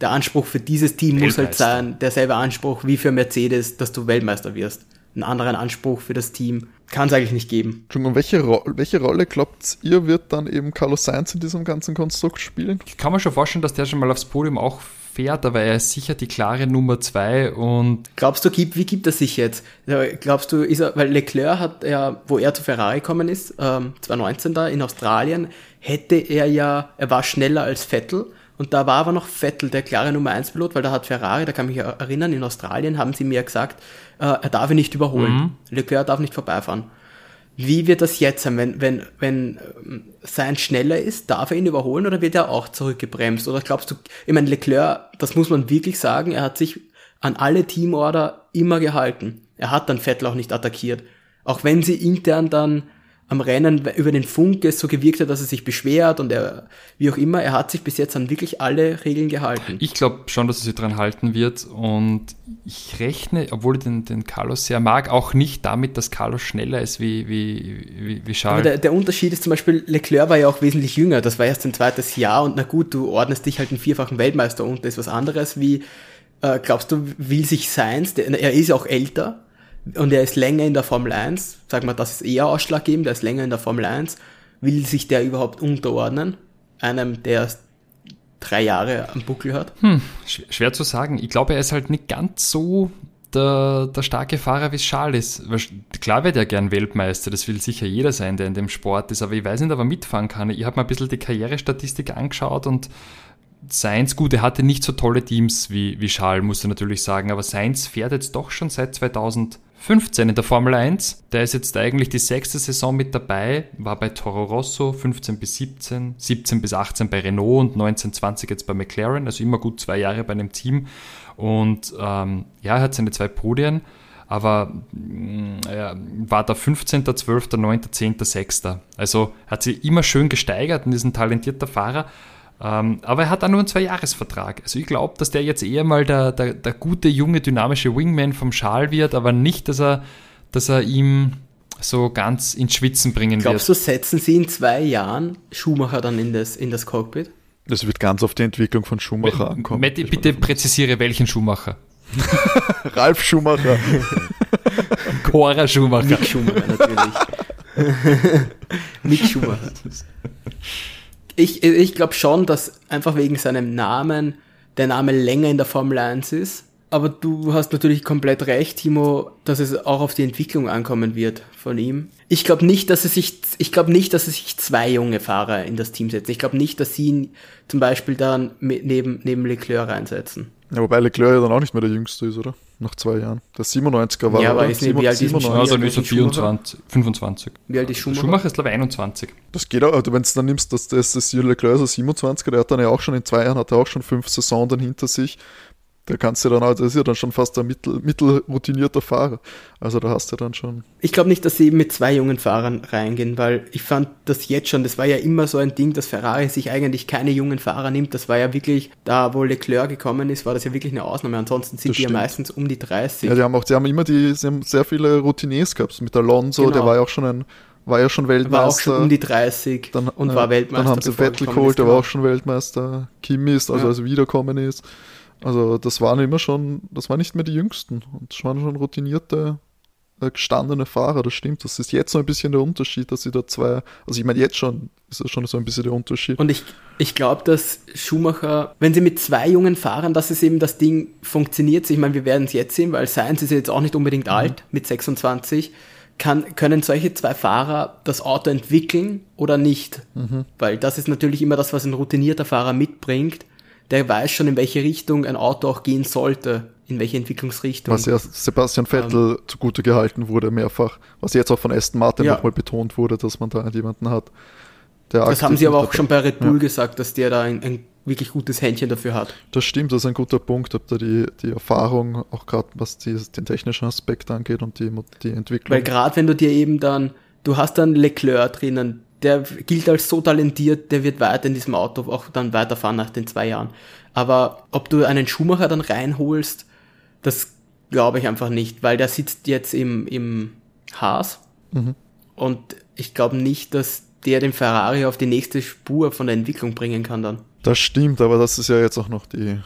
[SPEAKER 3] der Anspruch für dieses Team muss halt sein, derselbe Anspruch wie für Mercedes, dass du Weltmeister wirst. Einen anderen Anspruch für das Team kann es eigentlich nicht geben.
[SPEAKER 1] Entschuldigung, welche, Ro welche Rolle glaubt ihr, wird dann eben Carlos Sainz in diesem ganzen Konstrukt spielen?
[SPEAKER 2] Ich kann mir schon vorstellen, dass der schon mal aufs Podium auch fährt, aber er ist sicher die klare Nummer zwei und.
[SPEAKER 3] Glaubst du, wie gibt er sich jetzt? Glaubst du, ist er, weil Leclerc hat ja, wo er zu Ferrari gekommen ist, ähm, 2019 da in Australien, hätte er ja, er war schneller als Vettel und da war aber noch Vettel der klare Nummer 1 Pilot, weil da hat Ferrari, da kann ich mich erinnern, in Australien haben sie mir gesagt, äh, er darf ihn nicht überholen. Mhm. Leclerc darf nicht vorbeifahren. Wie wird das jetzt sein, wenn, wenn, wenn ähm, sein schneller ist, darf er ihn überholen oder wird er auch zurückgebremst? Oder glaubst du, ich meine, Leclerc, das muss man wirklich sagen, er hat sich an alle Teamorder immer gehalten. Er hat dann Vettel auch nicht attackiert. Auch wenn sie intern dann am Rennen über den Funk es so gewirkt hat, dass er sich beschwert und er, wie auch immer, er hat sich bis jetzt an wirklich alle Regeln gehalten.
[SPEAKER 2] Ich glaube schon, dass er sich dran halten wird und ich rechne, obwohl ich den, den Carlos sehr mag, auch nicht damit, dass Carlos schneller ist wie, wie, wie, wie Charles. Aber
[SPEAKER 3] der, der Unterschied ist zum Beispiel, Leclerc war ja auch wesentlich jünger, das war erst ein zweites Jahr und na gut, du ordnest dich halt einen vierfachen Weltmeister unter, ist was anderes wie, äh, glaubst du, will sich der, er ist ja auch älter, und er ist länger in der Formel 1, sag mal, das ist eher ausschlaggebend, er ist länger in der Formel 1, will sich der überhaupt unterordnen? Einem, der drei Jahre am Buckel hat?
[SPEAKER 2] Hm, schwer zu sagen. Ich glaube, er ist halt nicht ganz so der, der starke Fahrer, wie es Charles ist. Klar wird er gern Weltmeister, das will sicher jeder sein, der in dem Sport ist, aber ich weiß nicht, ob er mitfahren kann. Ich habe mir ein bisschen die Karrierestatistik angeschaut und Sainz, gut, er hatte nicht so tolle Teams wie, wie Charles, musst du natürlich sagen, aber Sainz fährt jetzt doch schon seit 2000 15 in der Formel 1. Der ist jetzt eigentlich die sechste Saison mit dabei, war bei Toro Rosso 15 bis 17, 17 bis 18 bei Renault und 19, 20 jetzt bei McLaren, also immer gut zwei Jahre bei einem Team. Und ähm, ja, er hat seine zwei Podien, aber er war der 15., 12., 9., 10., 6. Also hat sich immer schön gesteigert und ist ein talentierter Fahrer. Ähm, aber er hat auch nur einen Zwei-Jahres-Vertrag. Also ich glaube, dass der jetzt eher mal der, der, der, gute, junge, dynamische Wingman vom Schal wird, aber nicht, dass er, dass er ihm so ganz ins Schwitzen bringen
[SPEAKER 3] Glaubst
[SPEAKER 2] wird.
[SPEAKER 3] Glaubst du, setzen sie in zwei Jahren Schumacher dann in das, in das Cockpit?
[SPEAKER 1] Das wird ganz auf die Entwicklung von Schumacher ankommen.
[SPEAKER 2] Matti, bitte präzisiere, welchen Schumacher.
[SPEAKER 1] Ralf Schumacher.
[SPEAKER 2] Cora Schumacher.
[SPEAKER 3] Mick Schumacher natürlich. Mick Schumacher. Ich, ich glaube schon, dass einfach wegen seinem Namen der Name länger in der Formel 1 ist. Aber du hast natürlich komplett recht, Timo, dass es auch auf die Entwicklung ankommen wird von ihm. Ich glaube nicht, dass es sich, ich glaube nicht, dass es sich zwei junge Fahrer in das Team setzen. Ich glaube nicht, dass sie ihn zum Beispiel dann neben, neben Leclerc reinsetzen.
[SPEAKER 1] Ja, wobei Leclerc ja dann auch nicht mehr der Jüngste ist, oder? Nach zwei Jahren. Der 97er war
[SPEAKER 3] Ja, aber ist nicht, wie alt ist
[SPEAKER 2] Schumacher? Also dann ist er 24, 25.
[SPEAKER 3] Wie alt ist Schumacher?
[SPEAKER 2] Schumacher ist glaube ich 21.
[SPEAKER 1] Das geht auch, also wenn du dann nimmst, dass das, das Leclerc ist 27er, der hat dann ja auch schon in zwei Jahren, hat er auch schon fünf Saisonen dann hinter sich. Da kannst du dann, also das ist ja dann schon fast ein mittel, mittelroutinierter Fahrer. Also da hast du dann schon.
[SPEAKER 3] Ich glaube nicht, dass sie eben mit zwei jungen Fahrern reingehen, weil ich fand das jetzt schon, das war ja immer so ein Ding, dass Ferrari sich eigentlich keine jungen Fahrer nimmt. Das war ja wirklich, da wo Leclerc gekommen ist, war das ja wirklich eine Ausnahme. Ansonsten sind das die stimmt. ja meistens um die 30.
[SPEAKER 1] Ja, die haben auch, die haben immer die, sie haben sehr viele Routiniers gehabt. Mit Alonso, genau. der war ja auch schon ein, war ja schon Weltmeister. War auch schon
[SPEAKER 3] um die 30
[SPEAKER 1] dann,
[SPEAKER 3] und war Weltmeister.
[SPEAKER 1] Dann haben sie Vettel geholt, der war genau. auch schon Weltmeister. Kimi ist, also ja. als er wiederkommen ist. Also das waren immer schon, das waren nicht mehr die Jüngsten. Und das waren schon routinierte, äh, gestandene Fahrer, das stimmt. Das ist jetzt so ein bisschen der Unterschied, dass sie da zwei, also ich meine jetzt schon, ist das schon so ein bisschen der Unterschied.
[SPEAKER 3] Und ich, ich glaube, dass Schumacher, wenn sie mit zwei jungen Fahrern, dass es eben das Ding funktioniert, ich meine, wir werden es jetzt sehen, weil Science ist jetzt auch nicht unbedingt mhm. alt, mit 26, kann, können solche zwei Fahrer das Auto entwickeln oder nicht? Mhm. Weil das ist natürlich immer das, was ein routinierter Fahrer mitbringt der weiß schon, in welche Richtung ein Auto auch gehen sollte, in welche Entwicklungsrichtung.
[SPEAKER 1] Was ja Sebastian Vettel ähm, zugute gehalten wurde, mehrfach. Was jetzt auch von Aston Martin ja. nochmal betont wurde, dass man da jemanden hat.
[SPEAKER 3] das haben sie aber auch schon bei Red Bull ja. gesagt, dass der da ein, ein, wirklich gutes Händchen dafür hat.
[SPEAKER 1] Das stimmt, das ist ein guter Punkt, ob da die, die Erfahrung, auch gerade was die, den technischen Aspekt angeht und die, die Entwicklung.
[SPEAKER 3] Weil gerade wenn du dir eben dann, du hast dann Leclerc drinnen, der gilt als so talentiert, der wird weiter in diesem Auto auch dann weiterfahren nach den zwei Jahren. Aber ob du einen Schumacher dann reinholst, das glaube ich einfach nicht, weil der sitzt jetzt im, im Haas mhm. und ich glaube nicht, dass der den Ferrari auf die nächste Spur von der Entwicklung bringen kann dann.
[SPEAKER 1] Das stimmt, aber das ist ja jetzt auch noch die,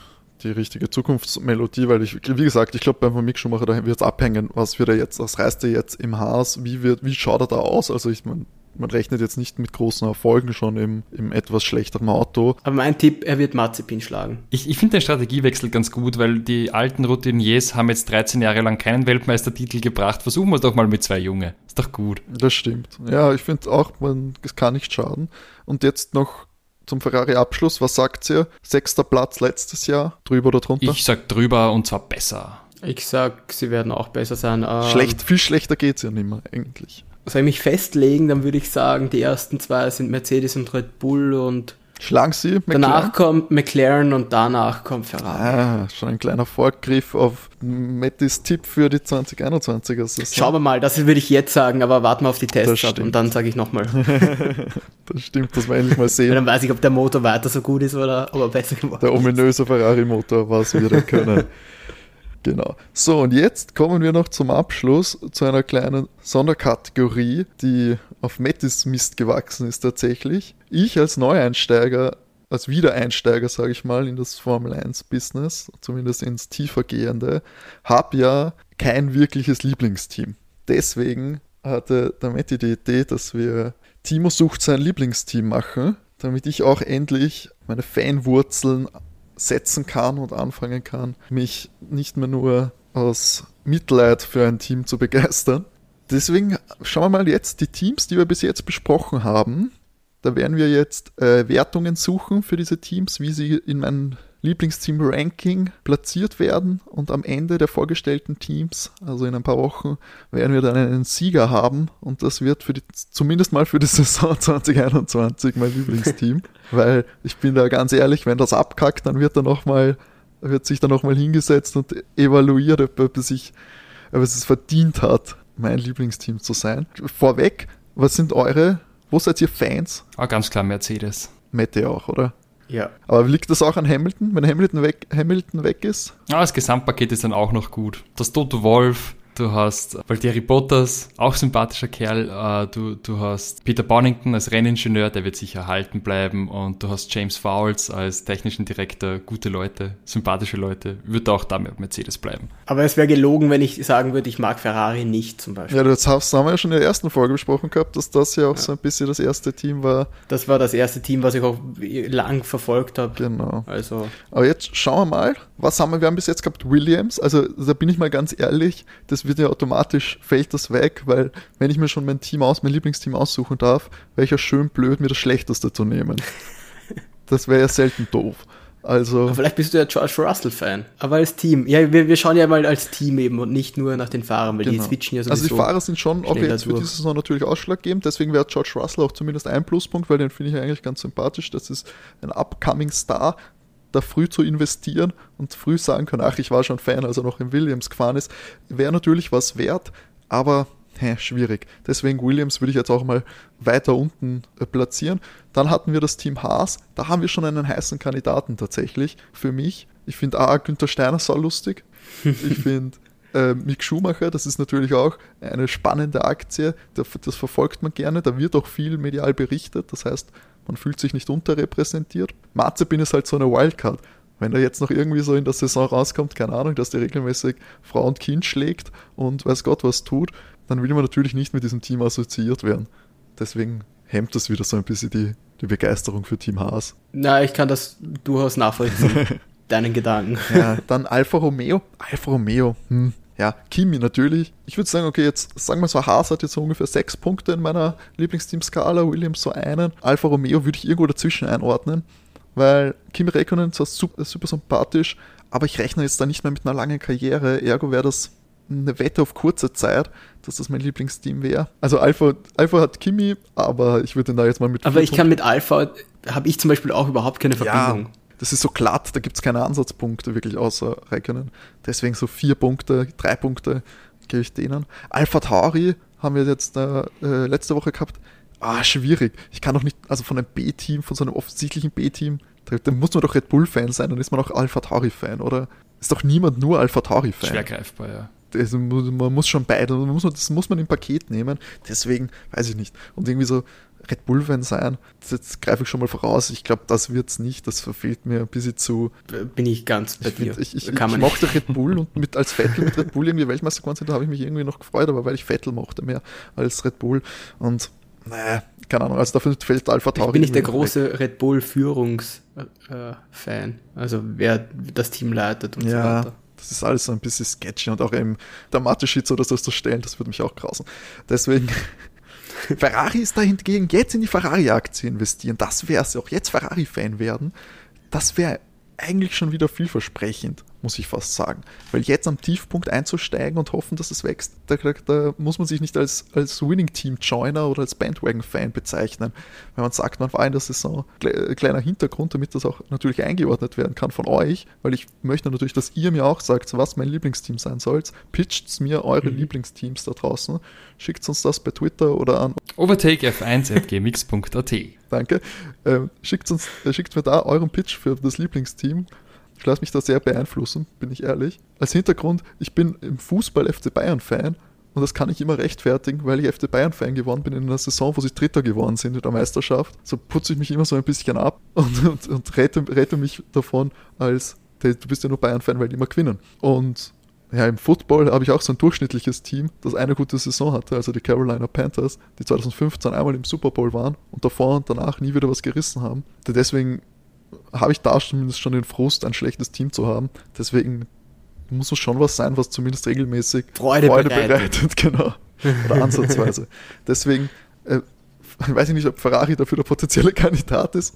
[SPEAKER 1] die richtige Zukunftsmelodie, weil ich, wie gesagt, ich glaube beim Mick Schumacher, da wird es abhängen, was wird er jetzt, was reißt er jetzt im Haas, wie wird, wie schaut er da aus? Also ich meine, man rechnet jetzt nicht mit großen Erfolgen schon im, im etwas schlechteren Auto.
[SPEAKER 3] Aber mein Tipp, er wird Mazepin schlagen.
[SPEAKER 2] Ich, ich finde den Strategiewechsel ganz gut, weil die alten Routiniers haben jetzt 13 Jahre lang keinen Weltmeistertitel gebracht. Versuchen wir es doch mal mit zwei Junge. Ist doch gut.
[SPEAKER 1] Das stimmt. Ja, ich finde auch, man, es kann nicht schaden. Und jetzt noch zum Ferrari-Abschluss. Was sagt ihr? Sechster Platz letztes Jahr. Drüber oder drunter?
[SPEAKER 2] Ich sag drüber und zwar besser.
[SPEAKER 3] Ich sag, sie werden auch besser sein.
[SPEAKER 1] Ähm, Schlecht, viel schlechter geht es ja nicht mehr, eigentlich
[SPEAKER 3] soll ich mich festlegen, dann würde ich sagen, die ersten zwei sind Mercedes und Red Bull und
[SPEAKER 1] Schlagen Sie
[SPEAKER 3] McLaren? Danach kommt McLaren und danach kommt Ferrari.
[SPEAKER 1] Ah, schon ein kleiner Vorgriff auf Mattis Tipp für die 2021er Saison.
[SPEAKER 3] Schauen wir mal, das würde ich jetzt sagen, aber warten wir auf die Tests und dann sage ich nochmal.
[SPEAKER 1] das stimmt, das wir endlich mal sehen.
[SPEAKER 3] dann weiß ich, ob der Motor weiter so gut ist oder ob er besser
[SPEAKER 1] geworden ist. Der ominöse Ferrari-Motor, was wir da können. Genau. So, und jetzt kommen wir noch zum Abschluss zu einer kleinen Sonderkategorie, die auf Mattis Mist gewachsen ist tatsächlich. Ich als Neueinsteiger, als Wiedereinsteiger, sage ich mal, in das Formel 1 Business, zumindest ins tiefergehende, habe ja kein wirkliches Lieblingsteam. Deswegen hatte der Matti die Idee, dass wir Timo sucht sein Lieblingsteam machen, damit ich auch endlich meine Fanwurzeln setzen kann und anfangen kann, mich nicht mehr nur aus Mitleid für ein Team zu begeistern. Deswegen schauen wir mal jetzt die Teams, die wir bis jetzt besprochen haben. Da werden wir jetzt äh, Wertungen suchen für diese Teams, wie sie in meinem Lieblingsteam-Ranking platziert werden und am Ende der vorgestellten Teams, also in ein paar Wochen, werden wir dann einen Sieger haben und das wird für die, zumindest mal für die Saison 2021 mein Lieblingsteam, weil ich bin da ganz ehrlich, wenn das abkackt, dann wird er noch mal, wird sich da nochmal hingesetzt und evaluiert, ob, es sich, ob es es verdient hat, mein Lieblingsteam zu sein. Vorweg, was sind eure, wo seid ihr Fans?
[SPEAKER 2] Ah, ganz klar Mercedes.
[SPEAKER 1] Mette auch, oder?
[SPEAKER 3] Ja.
[SPEAKER 1] Aber liegt das auch an Hamilton, wenn Hamilton weg, Hamilton weg ist?
[SPEAKER 2] Ja, das Gesamtpaket ist dann auch noch gut. Das Toto Wolf, Du hast Valtteri Bottas, auch sympathischer Kerl. Äh, du, du hast Peter Bonington als Renningenieur, der wird sicher erhalten bleiben. Und du hast James Fowles als technischen Direktor. Gute Leute, sympathische Leute. Wird auch damit Mercedes bleiben.
[SPEAKER 3] Aber es wäre gelogen, wenn ich sagen würde, ich mag Ferrari nicht zum Beispiel.
[SPEAKER 1] Ja, das haben wir ja schon in der ersten Folge besprochen gehabt, dass das ja auch ja. so ein bisschen das erste Team war.
[SPEAKER 3] Das war das erste Team, was ich auch lang verfolgt habe.
[SPEAKER 1] Genau.
[SPEAKER 3] Also.
[SPEAKER 1] Aber jetzt schauen wir mal, was haben wir? Wir haben bis jetzt gehabt Williams. Also da bin ich mal ganz ehrlich, das wird ja automatisch, fällt das weg, weil wenn ich mir schon mein Team aus, mein Lieblingsteam aussuchen darf, wäre ich ja schön blöd, mir das Schlechteste zu nehmen. das wäre ja selten doof. Also.
[SPEAKER 3] Aber vielleicht bist du ja George Russell-Fan. Aber als Team. Ja, wir, wir schauen ja mal als Team eben und nicht nur nach den Fahrern, weil genau. die switchen ja
[SPEAKER 1] sowieso. Also die Fahrer sind schon auch jetzt für diese Saison natürlich ausschlaggebend. Deswegen wäre George Russell auch zumindest ein Pluspunkt, weil den finde ich eigentlich ganz sympathisch. Das ist ein upcoming Star, da früh zu investieren und früh sagen können, ach, ich war schon Fan, als er noch in Williams gefahren ist, wäre natürlich was wert, aber hä, schwierig. Deswegen Williams würde ich jetzt auch mal weiter unten äh, platzieren. Dann hatten wir das Team Haas, da haben wir schon einen heißen Kandidaten tatsächlich für mich. Ich finde A, Günther Steiner so lustig. Ich finde äh, Mick Schumacher, das ist natürlich auch eine spannende Aktie, das verfolgt man gerne, da wird auch viel medial berichtet, das heißt, man fühlt sich nicht unterrepräsentiert. Mazepin ist halt so eine Wildcard. Wenn er jetzt noch irgendwie so in der Saison rauskommt, keine Ahnung, dass der regelmäßig Frau und Kind schlägt und weiß Gott was tut, dann will man natürlich nicht mit diesem Team assoziiert werden. Deswegen hemmt das wieder so ein bisschen die, die Begeisterung für Team Haas.
[SPEAKER 3] Na, ich kann das durchaus nachvollziehen. deinen Gedanken.
[SPEAKER 1] Ja, dann Alfa Romeo. Alfa Romeo, hm. Ja, Kimi natürlich. Ich würde sagen, okay, jetzt sagen wir so, Haas hat jetzt so ungefähr sechs Punkte in meiner Lieblingsteam-Skala, Williams so einen. Alfa Romeo würde ich irgendwo dazwischen einordnen, weil Kimi Räikkönen zwar super, super sympathisch, aber ich rechne jetzt da nicht mehr mit einer langen Karriere, ergo wäre das eine Wette auf kurze Zeit, dass das mein Lieblingsteam wäre. Also Alpha, Alpha hat Kimi, aber ich würde da jetzt mal mit.
[SPEAKER 3] Aber ich kann mit Alpha, habe ich zum Beispiel auch überhaupt keine Verbindung.
[SPEAKER 1] Ja, das ist so glatt, da gibt es keine Ansatzpunkte wirklich außer Räikkönen. Deswegen so vier Punkte, drei Punkte gebe ich denen. Alpha Tauri haben wir jetzt äh, äh, letzte Woche gehabt. Ah, schwierig. Ich kann doch nicht, also von einem B-Team, von so einem offensichtlichen B-Team, da, da, muss man doch Red Bull-Fan sein, dann ist man auch Alpha Tauri-Fan, oder? Ist doch niemand nur Alpha Tauri-Fan.
[SPEAKER 2] Schwer greifbar, ja.
[SPEAKER 1] Also, man muss schon beide, muss das muss man im Paket nehmen. Deswegen, weiß ich nicht. Und irgendwie so, Red Bull-Fan sein. Jetzt greife ich schon mal voraus. Ich glaube, das wird es nicht. Das verfehlt mir ein bisschen zu.
[SPEAKER 3] Bin ich ganz bei
[SPEAKER 1] ich dir. Find, ich, ich, ich mochte Red Bull und mit, als Vettel mit Red Bull irgendwie Weltmeister geworden sind, da habe ich mich irgendwie noch gefreut, aber weil ich Vettel mochte mehr als Red Bull. Und naja, keine Ahnung, also dafür fällt Alpha Tauri.
[SPEAKER 3] Ich bin nicht der große weg. Red Bull Führungsfan. Äh, also wer das Team leitet und
[SPEAKER 1] ja. so weiter. Das ist alles so ein bisschen sketchy und auch eben der Mathe-Sheet oder so zu stellen, das würde mich auch grausen. Deswegen Ferrari ist da hingegen jetzt in die Ferrari-Aktie investieren. Das wäre es auch jetzt Ferrari-Fan werden. Das wäre eigentlich schon wieder vielversprechend muss ich fast sagen. Weil jetzt am Tiefpunkt einzusteigen und hoffen, dass es wächst, da, da muss man sich nicht als, als Winning-Team-Joiner oder als Bandwagon-Fan bezeichnen. Wenn man sagt, man war in der Saison, kleiner Hintergrund, damit das auch natürlich eingeordnet werden kann von euch, weil ich möchte natürlich, dass ihr mir auch sagt, was mein Lieblingsteam sein soll. Pitcht mir eure mhm. Lieblingsteams da draußen. Schickt uns das bei Twitter oder an
[SPEAKER 2] overtakef1.gmx.at.
[SPEAKER 1] Danke. Ähm, schickt, uns, äh, schickt mir da euren Pitch für das Lieblingsteam ich lasse mich da sehr beeinflussen, bin ich ehrlich. Als Hintergrund, ich bin im Fußball FC Bayern Fan und das kann ich immer rechtfertigen, weil ich FC Bayern Fan geworden bin in einer Saison, wo sie Dritter geworden sind in der Meisterschaft. So putze ich mich immer so ein bisschen ab und, und, und rette, rette mich davon als, du bist ja nur Bayern Fan, weil die immer gewinnen. Und ja, im Football habe ich auch so ein durchschnittliches Team, das eine gute Saison hatte, also die Carolina Panthers, die 2015 einmal im Super Bowl waren und davor und danach nie wieder was gerissen haben. Deswegen habe ich da zumindest schon den Frust, ein schlechtes Team zu haben. Deswegen muss es schon was sein, was zumindest regelmäßig
[SPEAKER 3] Freude, Freude bereitet. bereitet.
[SPEAKER 1] genau. Oder ansatzweise. Deswegen äh, weiß ich nicht, ob Ferrari dafür der potenzielle Kandidat ist.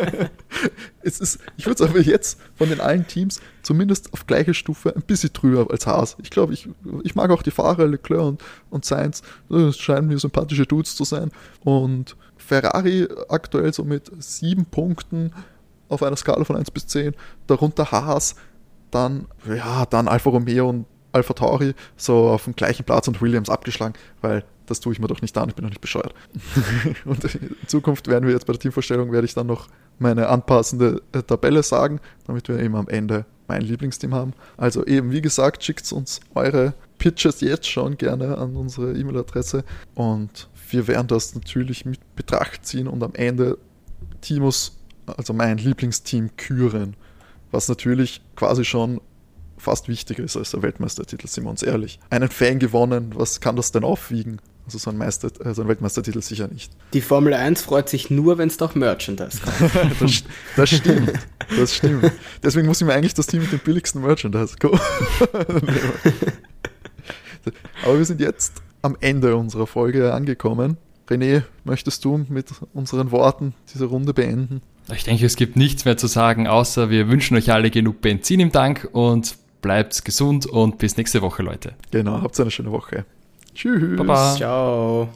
[SPEAKER 1] es ist ich würde es aber jetzt von den allen Teams zumindest auf gleiche Stufe ein bisschen drüber als Haas. Ich glaube, ich, ich mag auch die Fahrer Leclerc und, und Sainz. Das scheinen mir sympathische Dudes zu sein. Und Ferrari aktuell so mit sieben Punkten auf einer Skala von 1 bis 10, darunter Haas, dann, ja, dann Alfa Romeo und Alpha Tauri so auf dem gleichen Platz und Williams abgeschlagen, weil das tue ich mir doch nicht an, ich bin doch nicht bescheuert. und in Zukunft werden wir jetzt bei der Teamvorstellung, werde ich dann noch meine anpassende äh, Tabelle sagen, damit wir eben am Ende mein Lieblingsteam haben. Also eben, wie gesagt, schickt uns eure Pitches jetzt schon gerne an unsere E-Mail-Adresse und wir werden das natürlich mit Betracht ziehen und am Ende Timos, also mein Lieblingsteam, küren. Was natürlich quasi schon fast wichtiger ist als der Weltmeistertitel, sind wir uns ehrlich. Einen Fan gewonnen, was kann das denn aufwiegen? Also so ein, Meister, äh, so ein Weltmeistertitel sicher nicht.
[SPEAKER 3] Die Formel 1 freut sich nur, wenn es doch Merchandise
[SPEAKER 1] gibt. das, das, stimmt. Das stimmt. Deswegen muss ich mir eigentlich das Team mit dem billigsten Merchandise go. Aber wir sind jetzt am Ende unserer Folge angekommen. René, möchtest du mit unseren Worten diese Runde beenden?
[SPEAKER 2] Ich denke, es gibt nichts mehr zu sagen, außer wir wünschen euch alle genug Benzin im Tank und bleibt gesund und bis nächste Woche, Leute.
[SPEAKER 1] Genau, habt eine schöne Woche. Tschüss.
[SPEAKER 2] Baba.
[SPEAKER 3] Ciao.